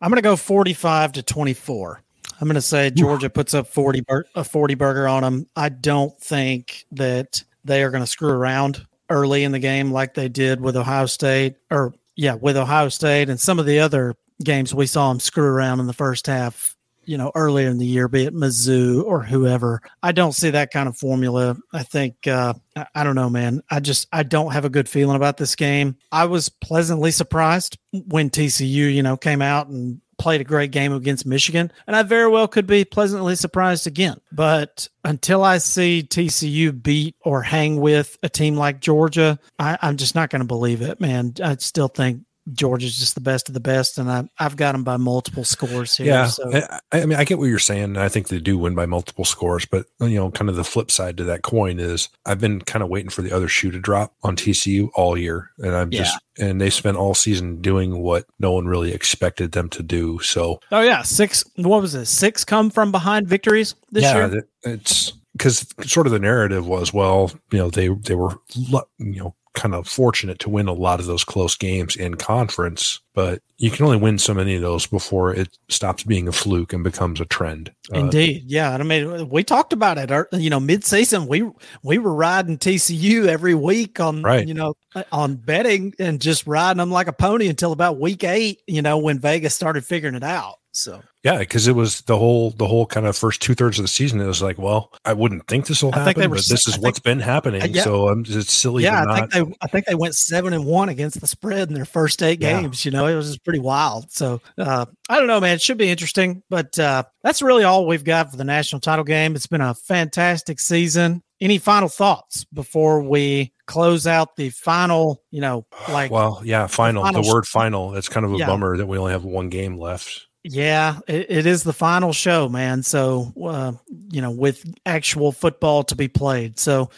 [SPEAKER 1] I'm going to go 45 to 24. I'm going to say Georgia puts up 40 bur- a 40 burger on them. I don't think that they are going to screw around early in the game like they did with Ohio State or yeah, with Ohio State and some of the other games we saw them screw around in the first half, you know, earlier in the year, be it Mizzou or whoever. I don't see that kind of formula. I think uh I, I don't know, man. I just I don't have a good feeling about this game. I was pleasantly surprised when TCU, you know, came out and played a great game against Michigan, and I very well could be pleasantly surprised again. But until I see TCU beat or hang with a team like Georgia, I, I'm just not going to believe it, man. I still think Georgia's just the best of the best, and I, I've got them by multiple scores here.
[SPEAKER 2] Yeah,
[SPEAKER 1] so.
[SPEAKER 2] I, I mean, I get what you're saying. and I think they do win by multiple scores, but you know, kind of the flip side to that coin is I've been kind of waiting for the other shoe to drop on TCU all year, and I'm just and they spent all season doing what no one really expected them to do. So
[SPEAKER 1] Oh yeah, six. What was it? Six come from behind victories this
[SPEAKER 2] yeah,
[SPEAKER 1] year.
[SPEAKER 2] it's because sort of the narrative was, well, you know, they they were you know kind of fortunate to win a lot of those close games in conference, but you can only win so many of those before it stops being a fluke and becomes a trend.
[SPEAKER 1] Uh, Indeed, yeah. I mean, we talked about it. You know, mid-season, we we were riding TCU every week on right. you know on betting and just riding them like a pony until about week eight. You know, when Vegas started figuring it out. So
[SPEAKER 2] yeah, because it was the whole the whole kind of first two thirds of the season. It was like, well, I wouldn't think this will happen, were, but this is think, what's been happening. Yeah. So I'm just silly.
[SPEAKER 1] Yeah, I
[SPEAKER 2] not...
[SPEAKER 1] think they I think they went seven and one against the spread in their first eight games. Yeah. You know, it was just pretty wild. So uh, I don't know, man. It should be interesting, but uh, that's really all we've got for the national title game. It's been a fantastic season. Any final thoughts before we close out the final? You know, like
[SPEAKER 2] well, yeah, final. The, final the word final. It's kind of a yeah. bummer that we only have one game left.
[SPEAKER 1] Yeah, it, it is the final show, man. So, uh, you know, with actual football to be played. So,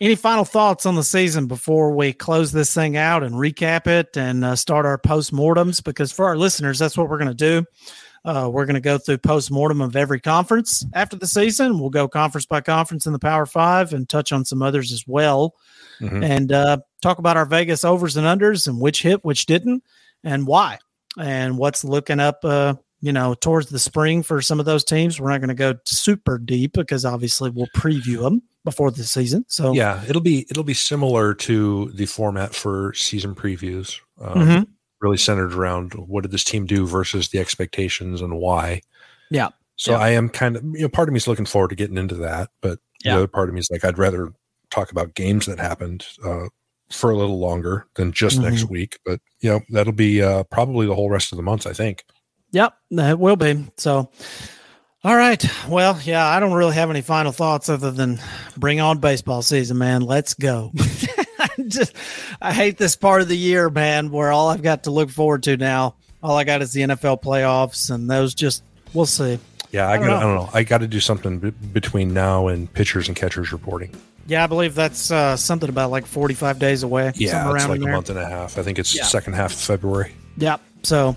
[SPEAKER 1] any final thoughts on the season before we close this thing out and recap it and uh, start our post-mortems? Because for our listeners, that's what we're going to do. Uh, we're going to go through post-mortem of every conference after the season. We'll go conference by conference in the Power Five and touch on some others as well. Mm-hmm. And uh, talk about our Vegas overs and unders and which hit, which didn't, and why and what's looking up uh, you know, towards the spring for some of those teams. We're not going to go super deep because obviously we'll preview them before the season. So
[SPEAKER 2] yeah, it'll be it'll be similar to the format for season previews. Um, mm-hmm. Really centered around what did this team do versus the expectations and why.
[SPEAKER 1] Yeah.
[SPEAKER 2] So
[SPEAKER 1] yeah.
[SPEAKER 2] I am kind of you know part of me is looking forward to getting into that, but yeah. the other part of me is like I'd rather talk about games that happened uh, for a little longer than just mm-hmm. next week. But you know that'll be uh, probably the whole rest of the month. I think.
[SPEAKER 1] Yep, it will be. So, all right. Well, yeah, I don't really have any final thoughts other than bring on baseball season, man. Let's go. (laughs) I just I hate this part of the year, man, where all I've got to look forward to now, all I got is the NFL playoffs, and those just we'll see.
[SPEAKER 2] Yeah, I, I, don't, got, I don't know. I got to do something b- between now and pitchers and catchers reporting.
[SPEAKER 1] Yeah, I believe that's uh, something about like 45 days away.
[SPEAKER 2] Yeah, it's like a month and a half. I think it's yeah. second half of February.
[SPEAKER 1] Yep. So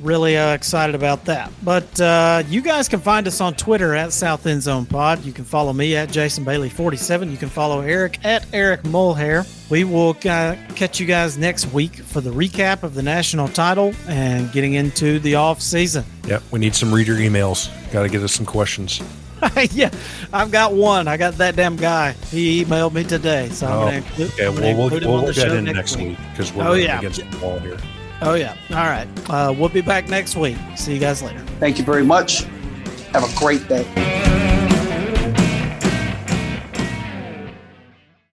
[SPEAKER 1] really uh, excited about that. But uh, you guys can find us on Twitter at South End Zone Pod. You can follow me at Jason Bailey 47. You can follow Eric at Eric Mulhair. We will uh, catch you guys next week for the recap of the national title and getting into the off season.
[SPEAKER 2] Yep, we need some reader emails. Got to get us some questions. (laughs)
[SPEAKER 1] yeah, I've got one. I got that damn guy. He emailed me today, so I'm
[SPEAKER 2] oh, going to include, okay, well, we'll, we'll, we'll get in next week because we're oh, yeah. against the wall here.
[SPEAKER 1] Oh, yeah. All right. Uh, we'll be back next week. See you guys later.
[SPEAKER 5] Thank you very much. Have a great day.